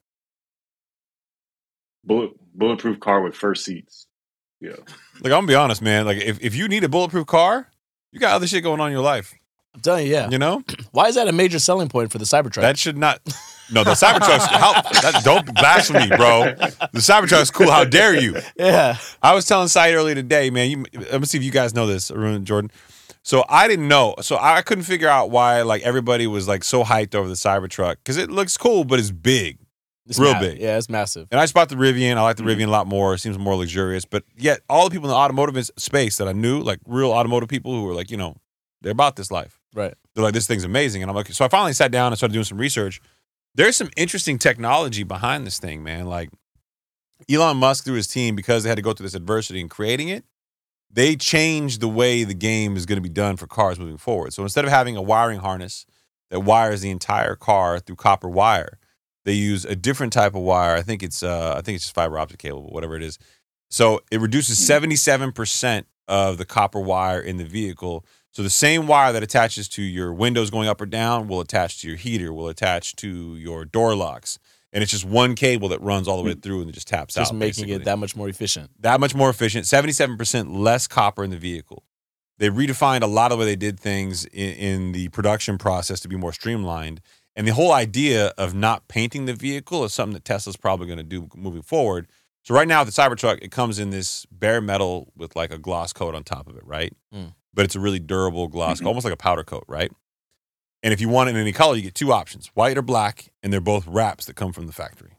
Bullet bulletproof car with first seats. Yeah, Like I'm gonna be honest, man. Like if, if you need a bulletproof car, you got other shit going on in your life. I'm telling you, yeah. You know? Why is that a major selling point for the Cybertruck? That should not No, the Cybertruck's how that don't blasphemy, bro. The Cybertruck's cool. How dare you? yeah. I was telling Saeed earlier today, man. You, let me see if you guys know this, Arun and Jordan. So I didn't know. So I couldn't figure out why like everybody was like so hyped over the Cybertruck because it looks cool, but it's big. It's Real ma- big. Yeah, it's massive. And I just bought the Rivian. I like the Mhm. Rivian a lot more. It seems more luxurious. But yet, all the people in the automotive space that I knew, like real automotive people who were like, you know, they're about this life. Right. They're like, this thing's amazing. And I'm like, so I finally sat down and started doing some research. There's some interesting technology behind this thing, man. Like Elon Musk through his team, because they had to go through this adversity in creating it, they changed the way the game is going to be done for cars moving forward. So instead of having a wiring harness that wires the entire car through copper wire, they use a different type of wire. I think it's uh, I think it's just fiber optic cable, but whatever it is. So it reduces seventy seven percent of the copper wire in the vehicle. So the same wire that attaches to your windows going up or down will attach to your heater, will attach to your door locks, and it's just one cable that runs all the way through and it just taps Just out. making basically it that much more efficient. that much more efficient, 77% less copper in the vehicle. They redefined a lot of the way they did things in, in the production process to be more streamlined. And the whole idea of not painting the vehicle is something that Tesla's probably going to do moving forward. So right now, the Cybertruck, it comes in this bare metal with like a gloss coat on top of it, right? Mm. But it's a really durable gloss, almost like a powder coat, right? And if you want it in any color, you get two options: white or black, and they're both wraps that come from the factory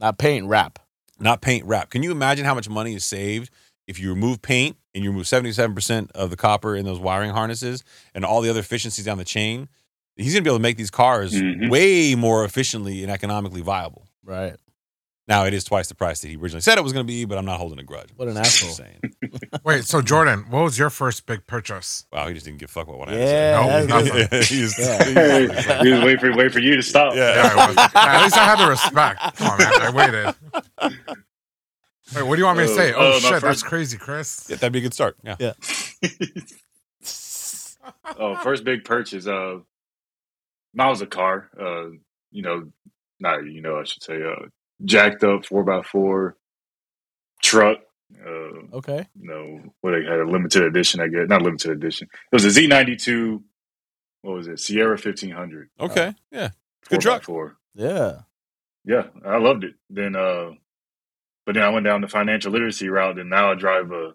Not paint, wrap. not paint wrap. Can you imagine how much money is saved if you remove paint and you remove 77% of the copper in those wiring harnesses and all the other efficiencies down the chain? He's going to be able to make these cars Mhm. way more efficiently and economically viable. Right. Now, it is twice the price that he originally said it was going to be, but I'm not holding a grudge. What an asshole. saying. Wait, so Jordan, what was your first big purchase? Wow, he just didn't give a fuck about what I Yeah, No, to say. that's- He just- Yeah. he Hey, just- like- he was waiting for wait for you to stop. Yeah. Yeah, Yeah, at least I had the respect. Come on, man. I waited. Wait, what do you want me to say? uh, Oh my shit, that's crazy, Chris. Yeah, that'd be a good start. Yeah. oh, first big purchase. Uh, mine was a car. Uh, you know, not you know, I should say, uh, jacked up four x four truck. Uh, Okay. you know, what they had a limited edition. I guess not limited edition. It was a Z ninety two. What was it? Sierra fifteen hundred. Okay. Yeah. Good truck. Four. Yeah. Yeah, I loved it. Then, uh, but then I went down the financial literacy route, and now I drive a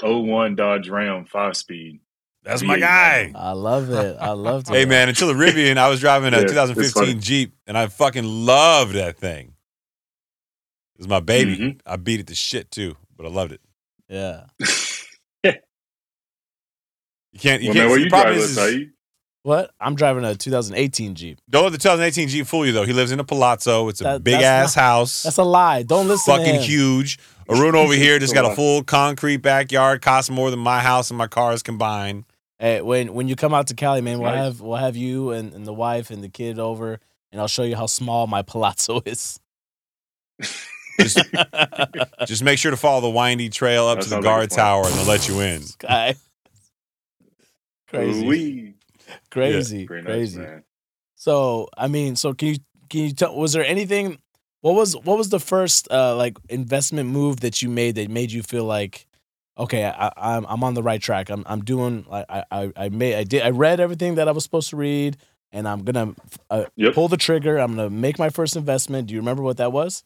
01 Dodge Ram five speed. That's my guy. I love it. I love it. Hey man, until the Rivian, I was driving a Yeah, 2015. Jeep, and I fucking loved that thing. It was my baby. Mhm. I beat it to shit too, but I loved it. Yeah. You can't. You well, can't. man, where see, you the problem drive, is, is What? I'm driving a 2018 Jeep. don't let the 2018 Jeep fool you though. He lives in a palazzo. It's a That- big that's ass house. That's a lie. Don't listen to fucking him. huge. Arun over here just got a full concrete backyard. Costs more than my house and my cars combined. Hey, when when you come out to Cali, man, we'll Nice. have we'll have you and, and the wife and the kid over, and I'll show you how small my palazzo is. Just, just make sure to follow the windy trail up That to the sounds like a guard tower, and they'll let you in. Guy. Crazy. Ooh-wee. crazy. Very nice, crazy. man. So I mean, so can you can you tell? Was there anything? What was what was the first uh like investment move that you made that made you feel like, okay, I, I'm I'm on the right track. I'm I'm doing. I I I made I did I read everything that I was supposed to read, and I'm gonna uh, Yep. pull the trigger. I'm gonna make my first investment. Do you remember what that was?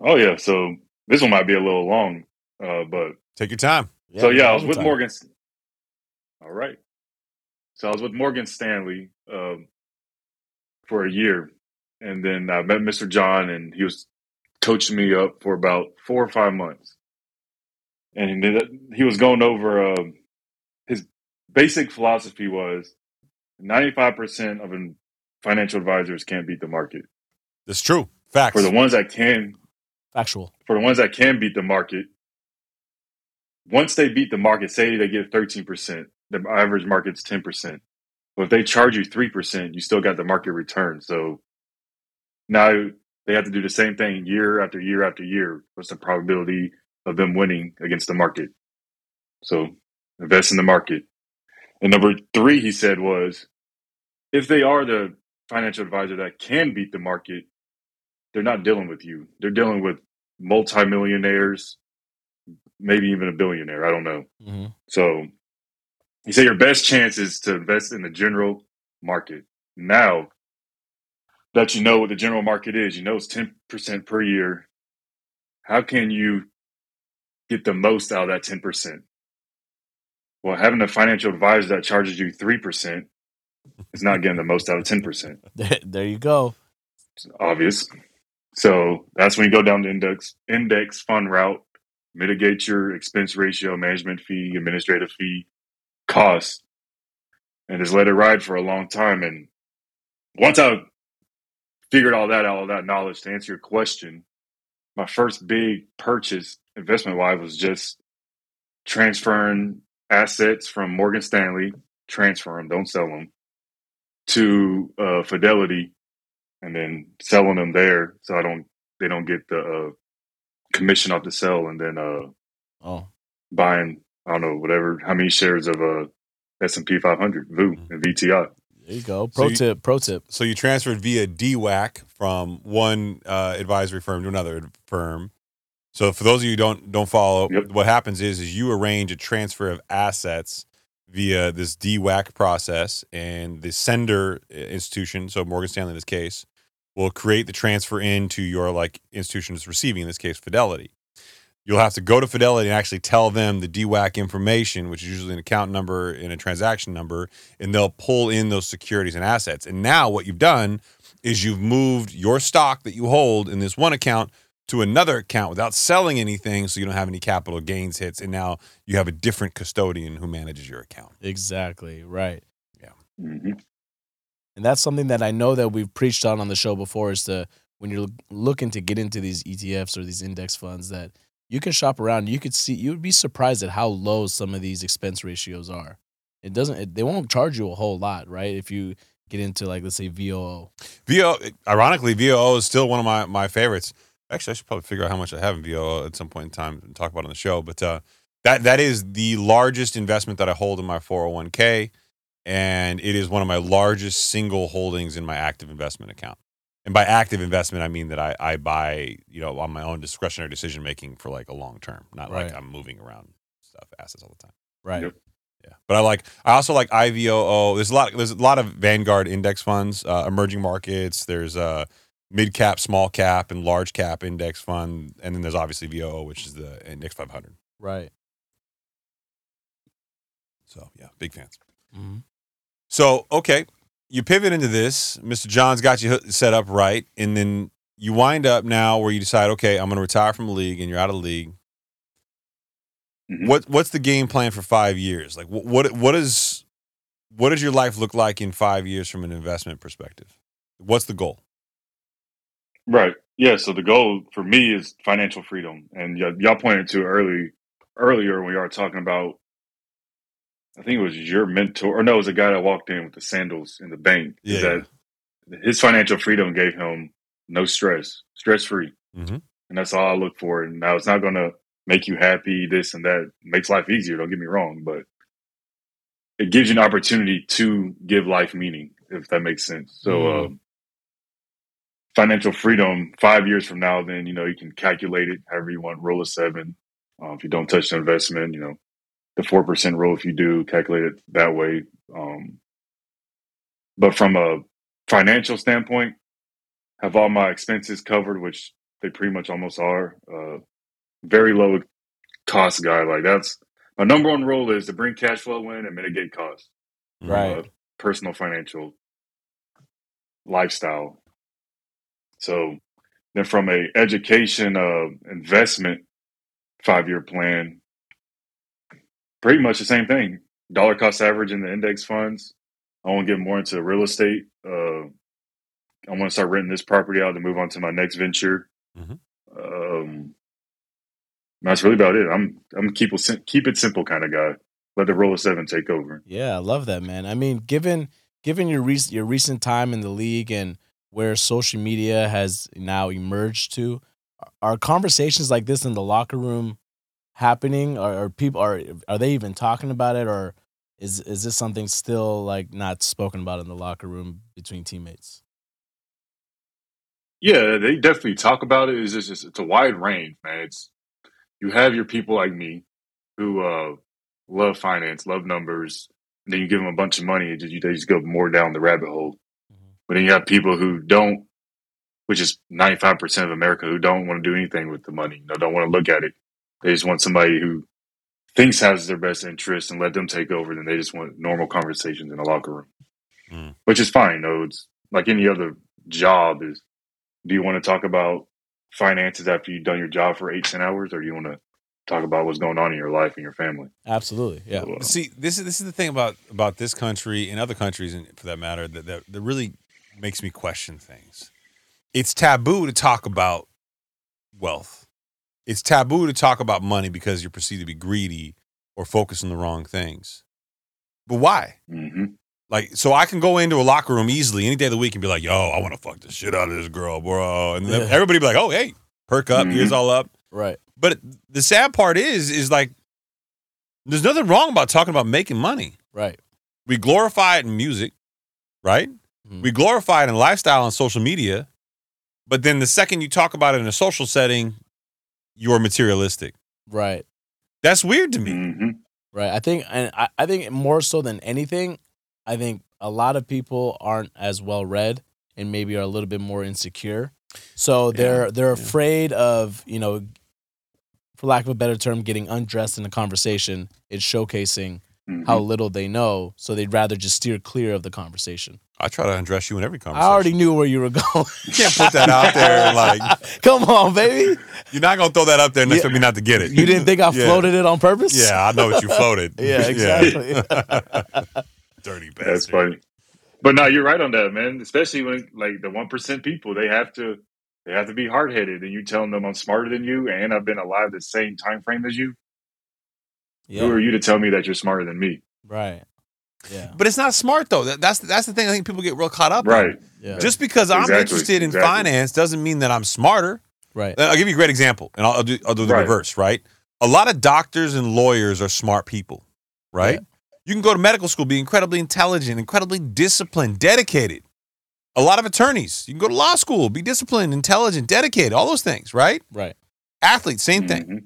Oh yeah, so this one might be a little long, uh, but Take your time. so yeah, I was with time. Morgan. All right, so I was with Morgan Stanley um, for a year, and then I met Mr. John, and he was coaching me up for about four or five months, and he was going over um, his basic philosophy was ninety five percent of financial advisors can't beat the market. That's true. Facts. For the ones that can, Factual. for the ones that can beat the market, once they beat the market, say they get 13%, the average market's 10%. But if they charge you 3%, you still got the market return. So now they have to do the same thing year after year after year. What's the probability of them winning against the market? So invest in the market. And number three, he said, was if they are the financial advisor that can beat the market, they're not dealing with you. They're dealing with multimillionaires, maybe even a billionaire. I don't know. hmm So he said your best chance is to invest in the general market. Now that you know what the general market is, you know it's 10% per year. How can you get the most out of that 10%? Well, having a financial advisor that charges you 3% is not getting the most out of 10%. There, there you go. It's obvious. So that's when you go down the index index fund route, mitigate your expense ratio, management fee, administrative fee, cost, and just let it ride for a long time. And once I figured all that out, all that knowledge to answer your question, my first big purchase investment wise was just transferring assets from Morgan Stanley, transfer them, don't sell them, to uh, Fidelity, and then selling them there, so I don't they don't get the uh, commission off the sell, and then uh, Oh, buying I don't know whatever how many shares of uh, S and P 500 VOO and VTI. there you go. Pro you- tip. Pro tip. So you transferred via DWAC from one uh, advisory firm to another firm. So for those of you who don't don't follow, Yep. what happens is is you arrange a transfer of assets via this DWAC process, and the sender uh, institution, so Morgan Stanley in this case, will create the transfer into your like institution that's receiving, in this case Fidelity. You'll have to go to Fidelity and actually tell them the DWAC information, which is usually an account number and a transaction number, and they'll pull in those securities and assets. And now what you've done is you've moved your stock that you hold in this one account to another account without selling anything, so you don't have any capital gains hits. And now you have a different custodian who manages your account. Exactly. Right. hmm And that's something that I know that we've preached on on the show before is to when you're looking to get into these ETFs or these index funds that you can shop around. You could see you would be surprised at how low some of these expense ratios are. It doesn't. It, they won't charge you a whole lot, right? If you get into like let's say VOO. VO, ironically, VOO is still one of my, my favorites. Actually, I should probably figure out how much I have in VOO at some point in time and talk about it on the show. But uh, that that is the largest investment that I hold in my 401k, and it is one of my largest single holdings in my active investment account. And by active investment, I mean that I, I buy, you know, on my own discretionary decision making for like a long term, not like I'm moving around stuff, assets all the time. Right. Yep. Yeah, but I like. I also like IVOO. There's a lot. There's a lot of Vanguard index funds, uh, emerging markets. There's uh, mid cap, small cap, and large cap index fund, and then there's obviously VOO, which is the index 500. Right. So yeah, big fans. Mhm. So okay, you pivot into this. Mr. John's got you set up right, and then you wind up now where you decide, okay, I'm going to retire from the league, and you're out of the league. Mhm. What what's the game plan for five years? Like what what what is what does your life look like in five years from an investment perspective? What's the goal? Right. Yeah. So the goal for me is financial freedom, and y- y'all pointed to early earlier when we were talking about. I think it was your mentor, or no, it was a guy that walked in with the sandals in the bank. Yeah, that his financial freedom gave him no stress, stress free, Mhm. and that's all I look for. And now it's not going to make you happy, this and that makes life easier. Don't get me wrong, but it gives you an opportunity to give life meaning, if that makes sense. So, Mhm. um, financial freedom five years from now, then you know you can calculate it however you want. Rule of seven. Uh, if you don't touch the investment, you know the four percent rule. If you do, calculate it that way. Um, but from a financial standpoint, have all my expenses covered, which they pretty much almost are. Uh, very low cost guy. Like that's my number one rule is to bring cash flow in and mitigate costs. Right. Uh, personal financial lifestyle. So then from a education uh, investment five year plan, pretty much the same thing. Dollar cost average in the index funds. I want to get more into real estate. Uh, I want to start renting this property out to move on to my next venture. Mhm. Um, that's really about it. I'm I'm keep it keep it simple kind of guy. Let the roll of seven take over. Yeah, I love that, man. I mean, given given your recent your recent time in the league and where social media has now emerged to, are conversations like this in the locker room happening? Or are people are are they even talking about it, or is is this something still like not spoken about in the locker room between teammates? Yeah, they definitely talk about it. It's just it's, it's a wide range, man. It's you have your people like me who uh, love finance, love numbers, and then you give them a bunch of money, and just, they just go more down the rabbit hole. But then you have people who don't, which is ninety five percent of America, who don't want to do anything with the money. You know, don't want to look at it. They just want somebody who thinks has their best interest and let them take over. Then they just want normal conversations in a locker room, Mm. which is fine. though. it's like any other job is do you want to talk about finances after you've done your job for eight, ten hours, or do you want to talk about what's going on in your life and your family? Absolutely. Yeah. So, uh, See, this is this is the thing about about this country and other countries, and for that matter, that, that that really makes me question things. It's taboo to talk about wealth. It's taboo to talk about money because you're perceived to be greedy or focus on the wrong things. But why? mhm. Like, so I can go into a locker room easily any day of the week and be like, "Yo, I want to fuck the shit out of this girl, bro," and then Yeah. everybody be like, "Oh, hey, perk up, Mhm. ears all up." Right. But the sad part is, is like, there's nothing wrong about talking about making money. Right. We glorify it in music, right? Mhm. We glorify it in lifestyle and social media. But then the second you talk about it in a social setting, you're materialistic. Right. That's weird to me. Mhm. Right. I think, and I, I think more so than anything, I think a lot of people aren't as well read and maybe are a little bit more insecure. So they're they're yeah. afraid of you know, for lack of a better term, getting undressed in a conversation. It's showcasing Mhm. how little they know, so they'd rather just steer clear of the conversation. I try to undress you in every conversation. I already knew where you were going. You can't put that out there. Like, Come on, baby. you're not going to throw that up there and Yeah. expect me not to get it. You didn't think I Yeah. floated it on purpose? Yeah, I know what you floated. Yeah, exactly. Dirty bastard. That's funny. But no, you're right on that, man. Especially when like the one percent people, they have to they have to be hard headed, and you telling them I'm smarter than you, and I've been alive the same time frame as you. Yeah. Who are you to tell me that you're smarter than me? Right. Yeah. But it's not smart though. That, that's that's the thing. I think people get real caught up. in. Right. Yeah. Just because I'm interested in exactly. finance doesn't mean that I'm smarter. right. Uh, I'll give you a great example, and I'll, I'll do I'll do the Right. reverse. Right. A lot of doctors and lawyers are smart people. Right. Yeah. You can go to medical school, be incredibly intelligent, incredibly disciplined, dedicated. A lot of attorneys. You can go to law school, be disciplined, intelligent, dedicated. All those things. Right. Right. Athletes, same thing. Mm-hmm.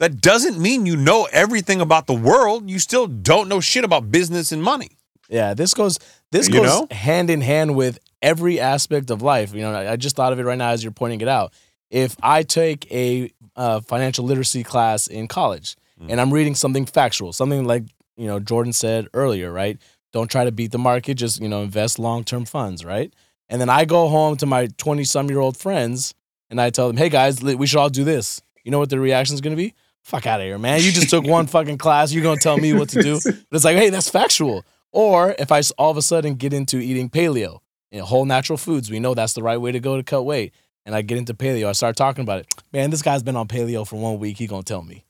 That doesn't mean you know everything about the world. You still don't know shit about business and money. Yeah, this goes this You goes know? hand in hand with every aspect of life. You know, I just thought of it right now as you're pointing it out. If I take a uh, financial literacy class in college Mm. and I'm reading something factual, something like you know Jordan said earlier, right? Don't try to beat the market, just you know invest long term funds, right? And then I go home to my 20 some year old friends and I tell them, hey guys, we should all do this. You know what their reaction is going to be? Fuck out of here, man! You just took one fucking class. You're gonna tell me what to do? But it's like, hey, that's factual. Or if I all of a sudden get into eating paleo, you know, whole natural foods, we know that's the right way to go to cut weight. And I get into paleo, I start talking about it. Man, this guy's been on paleo for one week. He gonna tell me,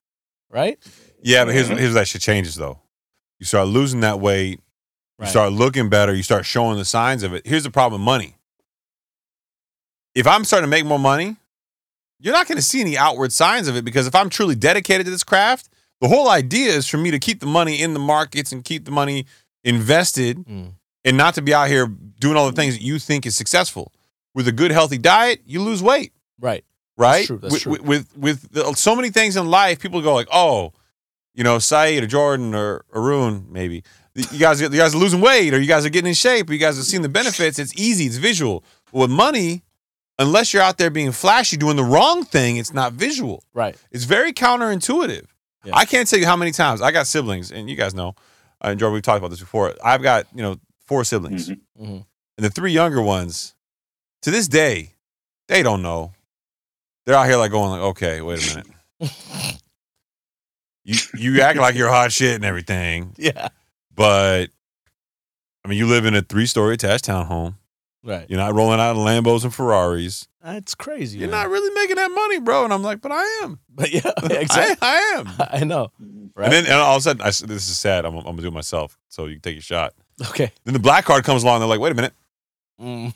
right? Yeah, but here's here's that shit changes though. You start losing that weight. You Right. start looking better. You start showing the signs of it. Here's the problem: with money. If I'm starting to make more money, you're not going to see any outward signs of it because if I'm truly dedicated to this craft, the whole idea is for me to keep the money in the markets and keep the money invested Mm. and not to be out here doing all the things that you think is successful. With a good, healthy diet, you lose weight Right. right? true, that's with, true. with with with the, so many things in life, people go like, "Oh, you know, Saeed or Jordan or Arun, maybe you guys, you guys are losing weight, or you guys are getting in shape, or you guys are seeing the benefits. It's easy, it's visual. With money, unless you're out there being flashy, doing the wrong thing, it's not visual. Right. It's very counterintuitive. Yeah. I can't tell you how many times I got siblings, and you guys know, uh, and Jordan, we've talked about this before. I've got you know four siblings, Mhm. Mhm. and the three younger ones, to this day, they don't know. They're out here like going like, okay, wait a minute. you you act like you're hot shit and everything, Yeah. but I mean, you live in a three story attached townhome. Right. You're not rolling out in Lambos and Ferraris. That's crazy. You're man. not really making that money, bro. And I'm like, but I am. But yeah, I, exactly. I am. I, know. Right. And then and all of a sudden, I, s- this is sad. I'm, I'm gonna do it myself. So you can take your shot. okay. Then the black card comes along. They're like, wait a minute, Mm.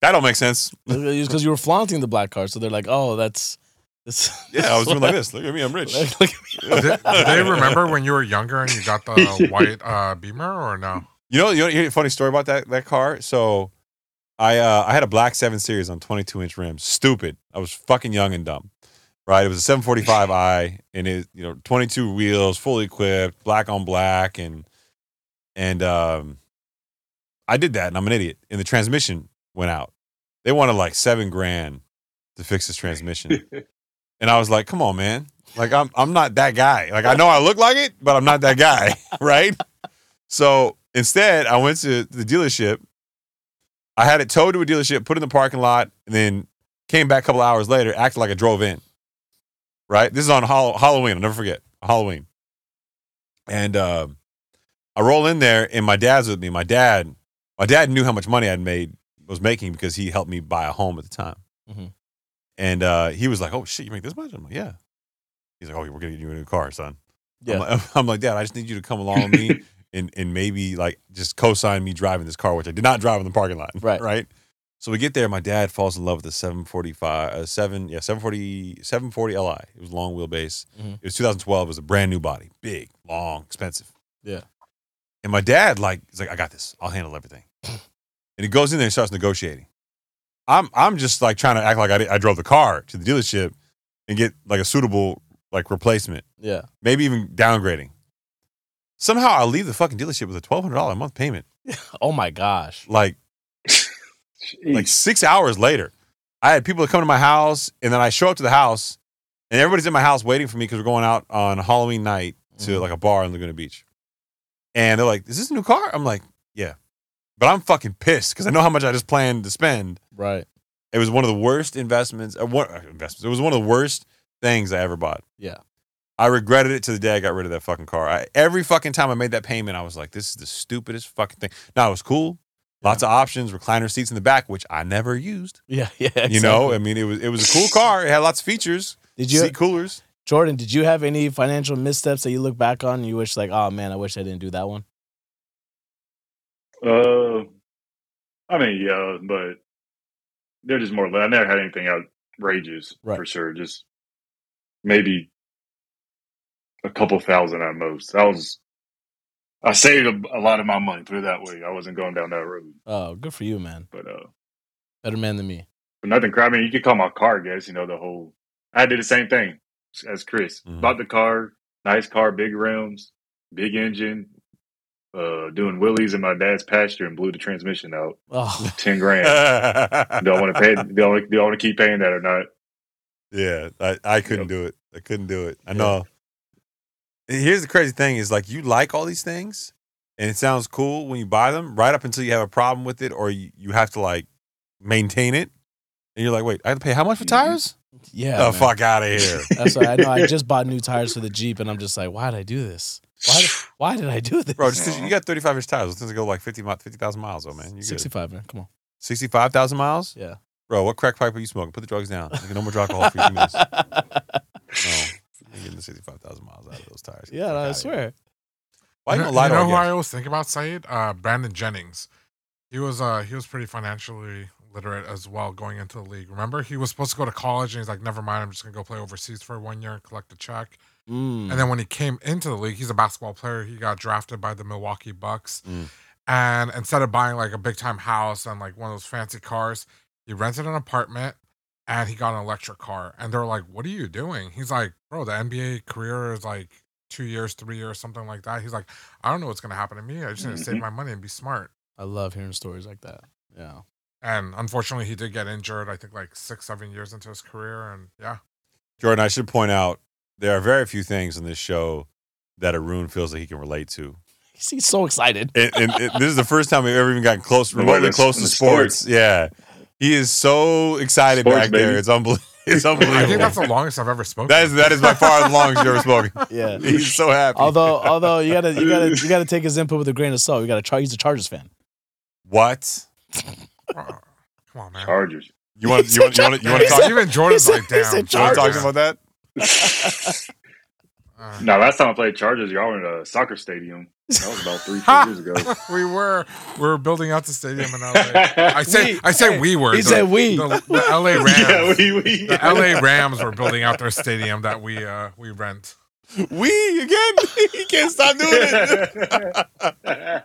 that don't make sense. Because you were flaunting the black card, so they're like, "Oh, that's this." Yeah, I was doing like this. Look at me, I'm rich. Look, look at me. Did, did they remember when you were younger and you got the white uh, Beamer or no? You know, you know, you hear a funny story about that that car. So, I uh, I had a black seven series on 22 inch rims. Stupid. I was fucking young and dumb. Right. It was a 745i, and it you know 22 wheels, fully equipped, black on black, and and um, I did that, and I'm an idiot. And the transmission went out. They wanted like seven grand to fix this transmission, and I was like, "Come on, man! Like I'm I'm not that guy. Like I know I look like it, but I'm not that guy, right?" So instead, I went to the dealership. I had it towed to a dealership, put it in the parking lot, and then came back a couple hours later, acted like I drove in. Right? This is on Hall- Halloween. I'll never forget. Halloween. And uh, I roll in there, and my dad's with me. My dad, my dad knew how much money I'd made, was making because he helped me buy a home at the time. Mhm. And uh, he was like, "Oh shit, you make this much?" I'm like, "Yeah." He's like, "Oh, we're gonna get you a new car, son." Yeah. I'm like, I'm like, Dad, I just need you to come along with me and and maybe like just co-sign me driving this car, which I did not drive in the parking lot. Right. Right. So we get there. My dad falls in love with the 745, uh, seven, yeah, 740, 740 Li. It was long wheelbase. Mhm. It was 2012. It was a brand new body, big, long, expensive. Yeah. And my dad, like, he's like, I got this. I'll handle everything. and he goes in there and starts negotiating. I'm, I'm just like trying to act like I, did- I drove the car to the dealership and get like a suitable like replacement Yeah. maybe even downgrading. Somehow I leave the fucking dealership with a twelve hundred dollar a month payment. Oh my gosh. Like like six hours later, I had people that come to my house, and then I show up to the house, and everybody's in my house waiting for me because we're going out on Halloween night to Mhm. like a bar in Laguna Beach. And they're like, "Is this a new car?" I'm like, "Yeah," but I'm fucking pissed because I know how much I just planned to spend. Right. It was one of the worst investments. Uh, what uh, investments? It was one of the worst things I ever bought. Yeah. I regretted it to the day I got rid of that fucking car. I, every fucking time I made that payment, I was like, "This is the stupidest fucking thing." Now it was cool, lots of options, recliner seats in the back, which I never used. Yeah. Yeah. Exactly. You know, I mean, it was it was a cool car. It had lots of features. did you, seat coolers? Jordan? Did you have any financial missteps that you look back on and you wish like, oh man, I wish I didn't do that one? Uh, I mean, yeah, but they're just more. I never had anything outrageous Right. for sure. Just maybe a couple thousand at most. I was. I saved a, a lot of my money. through that way. I wasn't going down that road, Oh, good for you, man. but uh, Better man than me. but nothing. cra- I mean, you could call my car guess. You know the whole. I did the same thing as Chris. Mhm. Bought the car, nice car, big rims, big engine. Uh, doing wheelies in my dad's pasture and blew the transmission out. Oh. Ten grand. don't want to pay? Do I, wanna- do I want to keep paying that or not? Yeah, I, I couldn't Yep. do it. I couldn't do it. I know. And Here's the crazy thing is like you like all these things and it sounds cool when you buy them, right up until you have a problem with it or you, you have to like maintain it. And you're like, wait, I have to pay how much for tires? yeah. the man. fuck out of here. That's why I know. I just bought new tires for the Jeep, and I'm just like, why did I do this? Why? Did, why did I do this? Bro, just 'cause you got 35 inch tires. Those things go like 50 mi- 50,000 miles, though, man. You 65, man. Come on. 65,000 miles? Yeah. Bro, what crack pipe are you smoking? Put the drugs down. Like, no more drug alcohol for minutes. No, getting the 65,000 miles out of those tires. Yeah, fuck no, I swear. Why you you know, you know who I always think about, Saeed? Uh, Brandon Jennings. He was uh he was pretty financially literate as well going into the league. Remember, he was supposed to go to college and he's like, never mind, I'm just gonna go play overseas for one year and collect a check. Mm. And then when he came into the league, he's a basketball player. He got drafted by the Milwaukee Bucks. Mm. And instead of buying like a big time house and like one of those fancy cars, he rented an apartment and he got an electric car. And they're like, What are you doing? He's like, Bro, the NBA career is like two years, three years, something like that. He's like, I don't know what's gonna happen to me. I just need to save my money and be smart. I love hearing stories like that. Yeah. And unfortunately, he did get injured, I think like six, seven years into his career. And yeah. Jordan, I should point out there are very few things in this show that Arun feels like he can relate to. He's, he's so excited. And, and, and this is the first time we've ever even gotten close, remotely close to sports. sports. Yeah. He is so excited Sports, back there. It's, unbel- it's I think that's the longest I've ever spoken. that is that is by far the longest you've ever spoken. Yeah. He's so happy. although, although you gotta, you gotta, you gotta take his input with a grain of salt. You gotta try. He's a Chargers fan. what? Uh, Come on, man. Chargers. You want you want you want you want to talk? Even Jordan's He like, said- damn. said You want to talk about that? Uh, No, last time I played Chargers, y'all were in a soccer stadium. That was about three, four years ago. we were we were building out the stadium in LA. I say We- I say we were. He the, said we. the, the LA Rams. yeah, we, we, the LA Rams were building out their stadium that we uh we rent. We again? he can't stop doing it.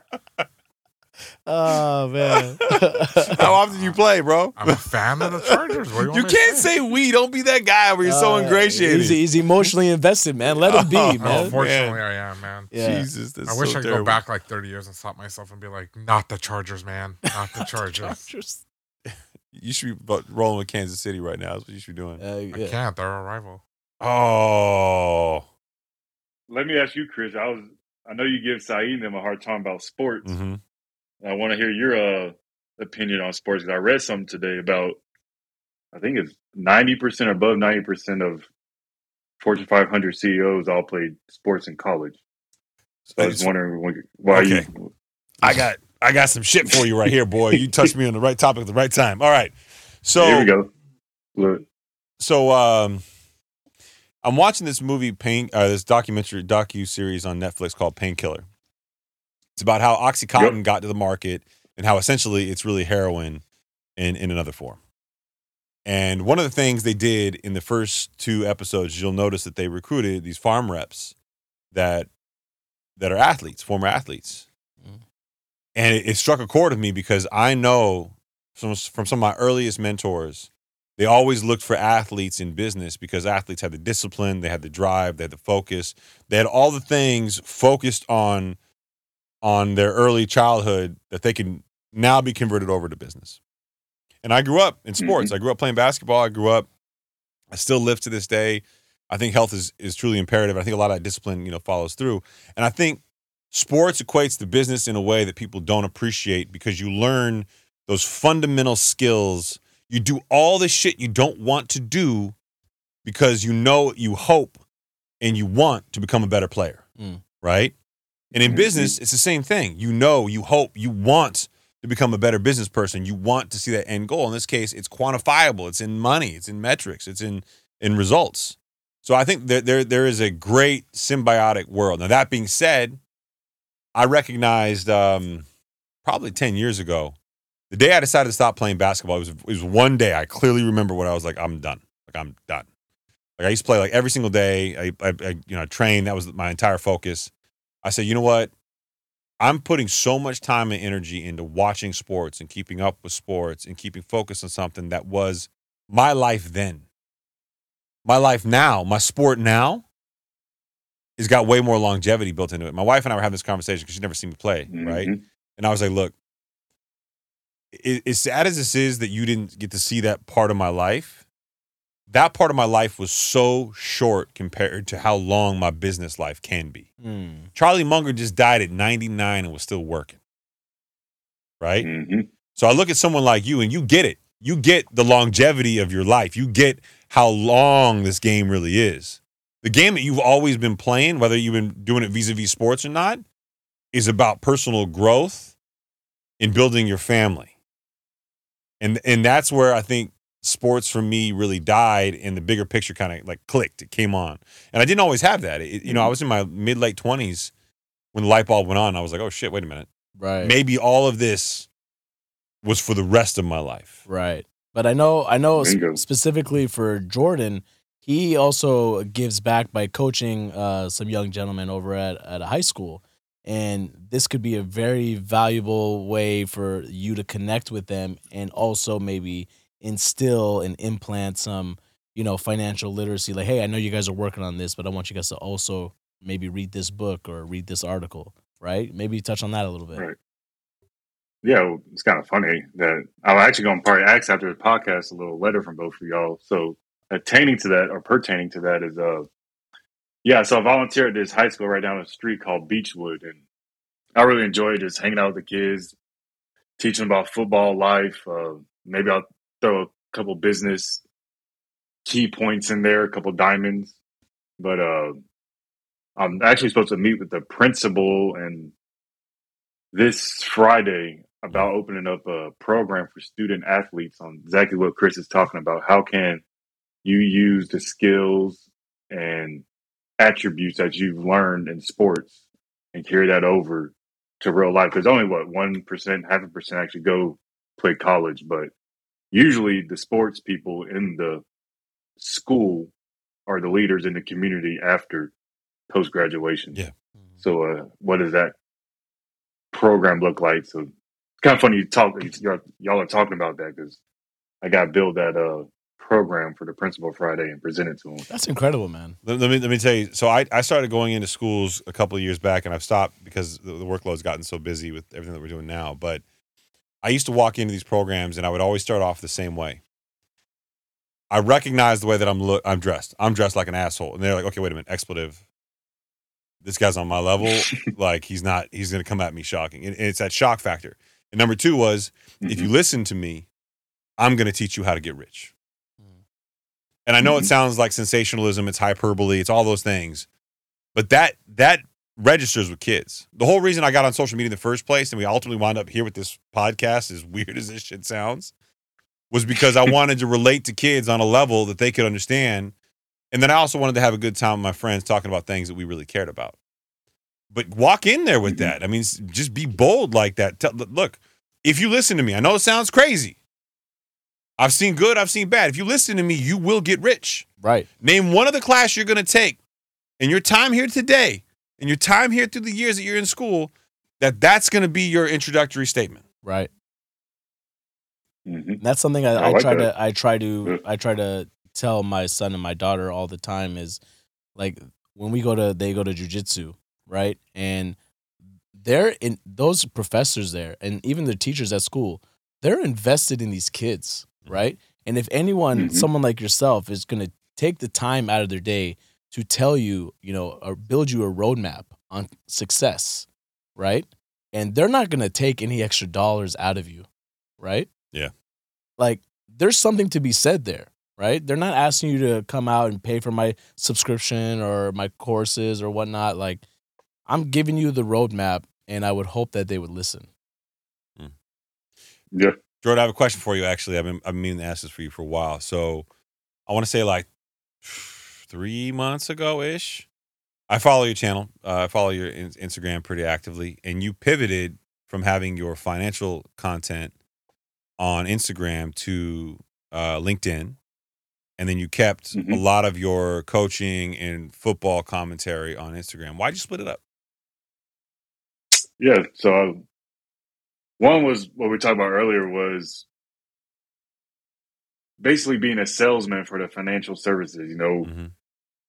Oh man. How often do you play, bro? I'm a fan of the Chargers. What do you, want You me to can't say we. Don't be that guy where you're so Uh, ingratiated. He's, he's emotionally invested, man. Let him be, Oh, Oh, man. unfortunately, I am, man. Yeah. Jesus, that's I wish so I could terrible. go back like 30 years and stop myself and be like, not the Chargers, man. Not the Chargers. Chargers. You should be bu- rolling with Kansas City right now. That's what you should be doing. Uh, I yeah. can't. They're a rival. Oh. Let me ask you, Chris. I was I know you give Saeed and them a hard time about sports. hmm I want to hear your uh opinion on sports because I read something today about I think it's ninety percent above ninety percent of Fortune 500 CEOs all played sports in college. So I was wondering why Okay. you. I got I got some shit for you right here, boy. You touched me on the right topic at the right time. All right. So Here we go. Look, so um I'm watching this movie pain uh, this documentary docu series on Netflix called Painkiller. It's about how OxyContin Yep. got to the market and how essentially it's really heroin in in another form. And one of the things they did in the first two episodes, you'll notice that they recruited these pharm reps that that are athletes, former athletes. Mm. And it, it struck a chord with me because I know from from some of my earliest mentors, they always looked for athletes in business because athletes had the discipline, they had the drive, they had the focus, they had all the things focused on on their early childhood that they can now be converted over to business. And I grew up in sports. I grew up playing basketball. I grew up. I still live to this day. I think health is is truly imperative. I think a lot of that discipline, you know, follows through. And I think sports equates to business in a way that people don't appreciate because you learn those fundamental skills. You do all the shit you don't want to do because you know, you hope, and you want to become a better player, Mm. right? And in Mhm. business, it's the same thing. You know, you hope, you want to become a better business person. You want to see that end goal. In this case, it's quantifiable. It's in money. It's in metrics. It's in in results. So I think that there there is a great symbiotic world. Now that being said, I recognized um, probably ten years ago, the day I decided to stop playing basketball. It was it was one day. I clearly remember when I was like, I'm done. Like I'm done. Like I used to play like every single day. I, I, I you know I trained. That was my entire focus. I said, you know what? I'm putting so much time and energy into watching sports and keeping up with sports and keeping focused on something that was my life then. My life now, my sport now, has got way more longevity built into it. My wife and I were having this conversation because she'd never seen me play, right? Mhm. And I was like, look, as sad as this is that you didn't get to see that part of my life, that part of my life was so short compared to how long my business life can be. Mm. Charlie Munger just died at 99 and was still working. Right? Mhm. So I look at someone like you and you get it. You get the longevity of your life. You get how long this game really is. The game that you've always been playing, whether you've been doing it vis a vis sports or not, is about personal growth in building your family. And and that's where I think sports for me really died and the bigger picture kind of like clicked. It came on. And I didn't always have that. It, you know, I was in my mid late 20s when the light bulb went on. I was like, oh shit, wait a minute. Right. Maybe all of this was for the rest of my life. Right. But I know I know sp- specifically for Jordan, he also gives back by coaching uh, some young gentlemen over at, at a high school. And this could be a very valuable way for you to connect with them and also maybe instill and implant some, you know, financial literacy. Like, hey, I know you guys are working on this, but I want you guys to also maybe read this book or read this article, right? Maybe touch on that a little bit. Right. Yeah, well, it's kind of funny that I'm actually going to probably ask after the podcast a little letter from both of y'all. So attaining to that or pertaining to that is uh yeah, so I volunteer at this high school right down the street called Beechwood and I really enjoy just hanging out with the kids, teaching about football life. Uh, maybe I'll throw a couple business key points in there, a couple diamonds. But uh I'm actually supposed to meet with the principal and this Friday about opening up a program for student athletes on exactly what Chris is talking about. How can you use the skills and attributes that you've learned in sports and carry that over to real life? Because only what one percent, half a percent actually go play college, but usually the sports people in the school are the leaders in the community after post graduation. Yeah. So, uh, what does that program look like? So, it's kind of funny you talk. Y'all, y'all are talking about that because I got to build that uh program for the principal Friday and present it to him. That's incredible, man. Let, let me let me tell you. So I, I started going into schools a couple of years back, and I've stopped because the, the workload's gotten so busy with everything that we're doing now. But I used to walk into these programs, and I would always start off the same way. I recognize the way that I'm look. I'm dressed. I'm dressed like an asshole, and they're like, "Okay, wait a minute, expletive. This guy's on my level. like he's not. He's going to come at me shocking, and, and it's that shock factor. And number two was if Mhm. you listen to me, I'm going to teach you how to get rich. And I know it Mhm. sounds like sensationalism, it's hyperbole, it's all those things. But that that registers with kids. The whole reason I got on social media in the first place and we ultimately wound up here with this podcast as weird as this shit sounds was because I wanted to relate to kids on a level that they could understand. And then I also wanted to have a good time with my friends talking about things that we really cared about. But walk in there with that. I mean, just be bold like that. Tell, look, if you listen to me, I know it sounds crazy. I've seen good, I've seen bad. If you listen to me, you will get rich. Right. Name one of the class you're going to take in your time here today, in your time here through the years that you're in school, that that's going to be your introductory statement. Right. Mhm. That's something I, I I, like try that. to I try to Yeah. I try to tell my son and my daughter all the time is like when we go to they go to jujitsu, right? And they're in those professors there and even the teachers at school, they're invested in these kids, right? And if anyone, Mhm. someone like yourself, is gonna take the time out of their day to tell you, you know, or build you a roadmap on success, right? And they're not gonna take any extra dollars out of you, right? Yeah. Like there's something to be said there, right? They're not asking you to come out and pay for my subscription or my courses or whatnot. Like I'm giving you the roadmap and I would hope that they would listen. Hmm. Yeah. Jordan, I have a question for you. Actually, I've been I've been meaning to ask this for you for a while. So, I want to say like three months ago ish. I follow your channel. Uh, I follow your in- Instagram pretty actively, and you pivoted from having your financial content on Instagram to uh, LinkedIn, and then you kept a Mhm. lot of your coaching and football commentary on Instagram. Why'd you split it up? Yeah. So one was what we talked about earlier was basically being a salesman for the financial services. You know, Mhm.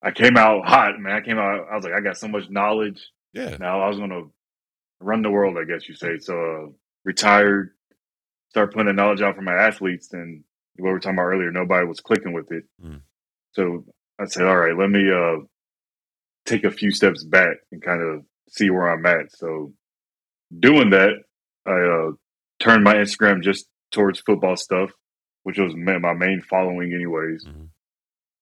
I came out hot, man. I came out. I was like, I got so much knowledge. Yeah, Now I was going to run the world, I guess you say. So uh, retired, start putting the knowledge out for my athletes, and what we were talking about earlier, nobody was clicking with it. Mm. So I said, all right, let me uh, take a few steps back and kind of see where I'm at. So doing that, I uh, turned my Instagram just towards football stuff, which was my main following, anyways. Mhm.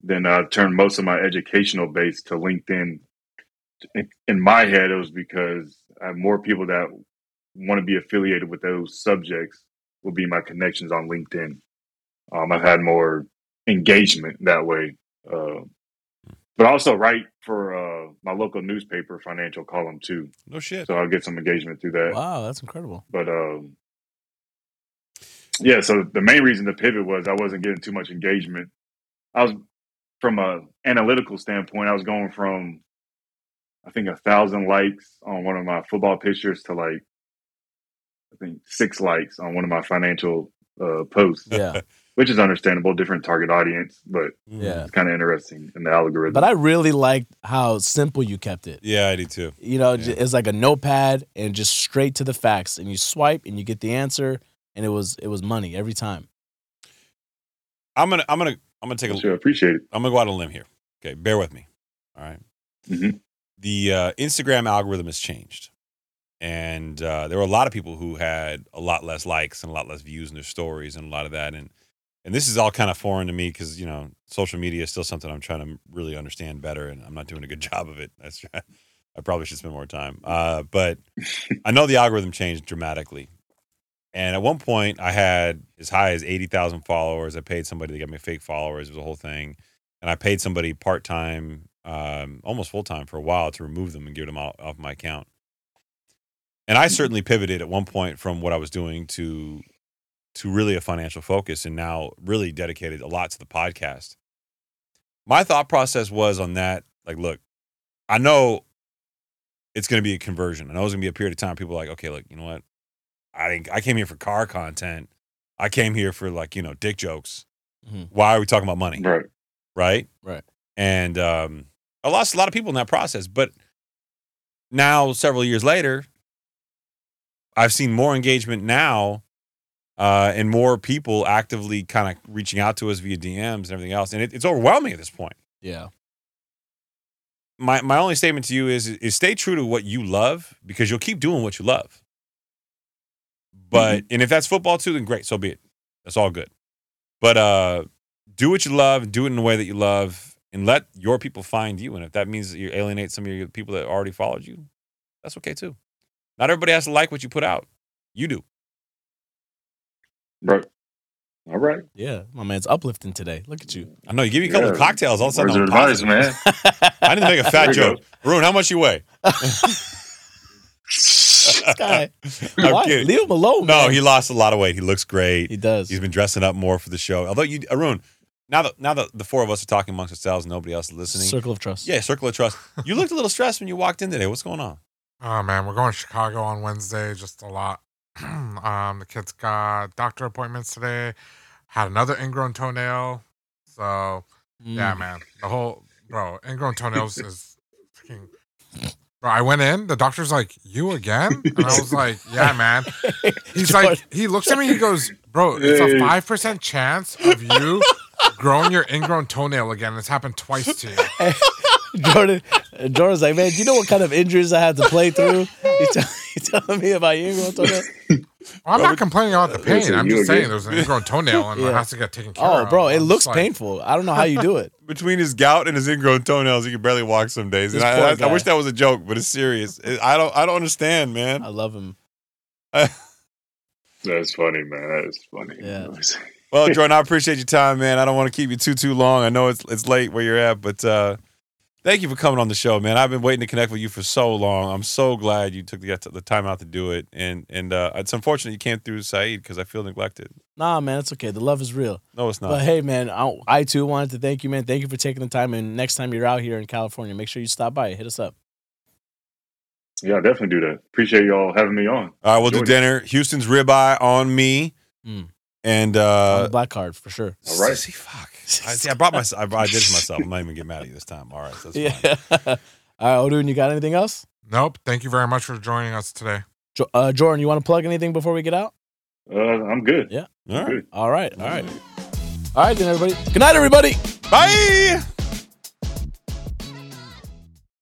Then I turned most of my educational base to LinkedIn. In- In my head, it was because I have more people that want to be affiliated with those subjects will be my connections on LinkedIn. Um, I've had more engagement that way. Uh, but I also write for uh, my local newspaper, Financial Column, too. no shit. So I'll get some engagement through that. Wow, that's incredible. But um, yeah, so the main reason to pivot was I wasn't getting too much engagement. I was from a analytical standpoint, I was going from I think a thousand likes on one of my football pictures to like I think six likes on one of my financial uh, posts, Yeah. which is understandable, different target audience, but Yeah. it's kind of interesting in the algorithm. But I really liked how simple you kept it. Yeah, I do too. You know, Yeah. it's like a notepad and just straight to the facts and you swipe and you get the answer and it was it was money every time. I'm gonna I'm gonna I'm gonna take a sure, appreciate it. I'm gonna go out on a limb here. Okay, bear with me. All right. Mhm. The uh, Instagram algorithm has changed, and uh, there were a lot of people who had a lot less likes and a lot less views in their stories and a lot of that. And and this is all kind of foreign to me because you know social media is still something I'm trying to really understand better, and I'm not doing a good job of it. That's I probably should spend more time. Uh, but I know the algorithm changed dramatically. And at one point, I had as high as 80,000 followers. I paid somebody to get me fake followers. It was a whole thing. And I paid somebody part time, um, almost full time for a while to remove them and get them out, off my account. And I certainly pivoted at one point from what I was doing to to really a financial focus and now really dedicated a lot to the podcast. My thought process was on that like, look, I know it's going to be a conversion. I know it's going to be a period of time. People are like, okay, look, you know what? I didn't, I came here for car content. I came here for like, you know, dick jokes. Mhm. Why are we talking about money? Right. Right. Right. And um, I lost a lot of people in that process. But now, several years later, I've seen more engagement now uh, and more people actively kind of reaching out to us via DMs and everything else. And it, it's overwhelming at this point. Yeah. My, my only statement to you is, is stay true to what you love because you'll keep doing what you love. But and if that's football too, then great, so be it. That's all good. But uh, do what you love, do it in a way that you love, and let your people find you. And if that means that you alienate some of your people that already followed you, that's okay too. Not everybody has to like what you put out. You do. Right. All right. Yeah, my man's uplifting today. Look at you. I know you give me a couple of cocktails all of a sudden. Words I'm advice, man. I didn't make a fat There we joke. Arun, how much you weigh? this guy. I'm Why? kidding. Leave him alone. No, man. he lost a lot of weight. He looks great. he does. He's been dressing up more for the show. Although you, Arun, now that now that the four of us are talking amongst ourselves, nobody else is listening. Circle of trust. yeah, circle of trust. You looked a little stressed when you walked in today. What's going on? Oh man, we're going to Chicago on Wednesday. Just a lot. um, the kids got doctor appointments today. Had another ingrown toenail. So Mm. yeah, man, the whole bro ingrown toenails is freaking. I went in. The doctor's like, "You again?" And I was like, "Yeah, man." He's like, he looks at me. He goes, "Bro, it's a five percent chance of you growing your ingrown toenail again. It's happened twice to you." Jordan, Jordan's like, man, do you know what kind of injuries I had to play through? You, tell, you telling me about you ingrown toenail? Well, I'm not complaining about the pain. Listen, I'm just saying again. there's an ingrown toenail and it Yeah. has to get taken care of. Oh, bro, it I'm looks like, painful. I don't know how you do it. Between his gout and his ingrown toenails, he can barely walk some days. And I, I, I wish that was a joke, but it's serious. It- I don't. I don't understand, man. I love him. That's funny, man. That is funny. Yeah. Well, Jordan, I appreciate your time, man. I don't want to keep you too too long. I know it's it's late where you're at, but uh, thank you for coming on the show, man. I've been waiting to connect with you for so long. I'm so glad you took the, the time out to do it, and and uh, it's unfortunate you came through Saeed because I feel neglected. Nah, man, it's okay. The love is real. No, it's not. But hey, man, I, I too wanted to thank you, man. Thank you for taking the time. And next time you're out here in California, make sure you stop by. Hit us up. Yeah, I'll definitely do that. Appreciate y'all having me on. All right, we'll do Jordan. dinner. Houston's ribeye on me, Mm. and On uh, the black card for sure. All right. See, fuck. I, see, I brought myself. I, I did it myself. I'm not even get mad at you this time. All right, so that's Yeah. fine. All right, Odun, you got anything else? Nope. Thank you very much for joining us today. Jo- uh, Jordan, you want to plug anything before we get out? Uh, I'm good. Yeah. All right. Good. All right. All right. All right, then, everybody. Good night, everybody. Bye.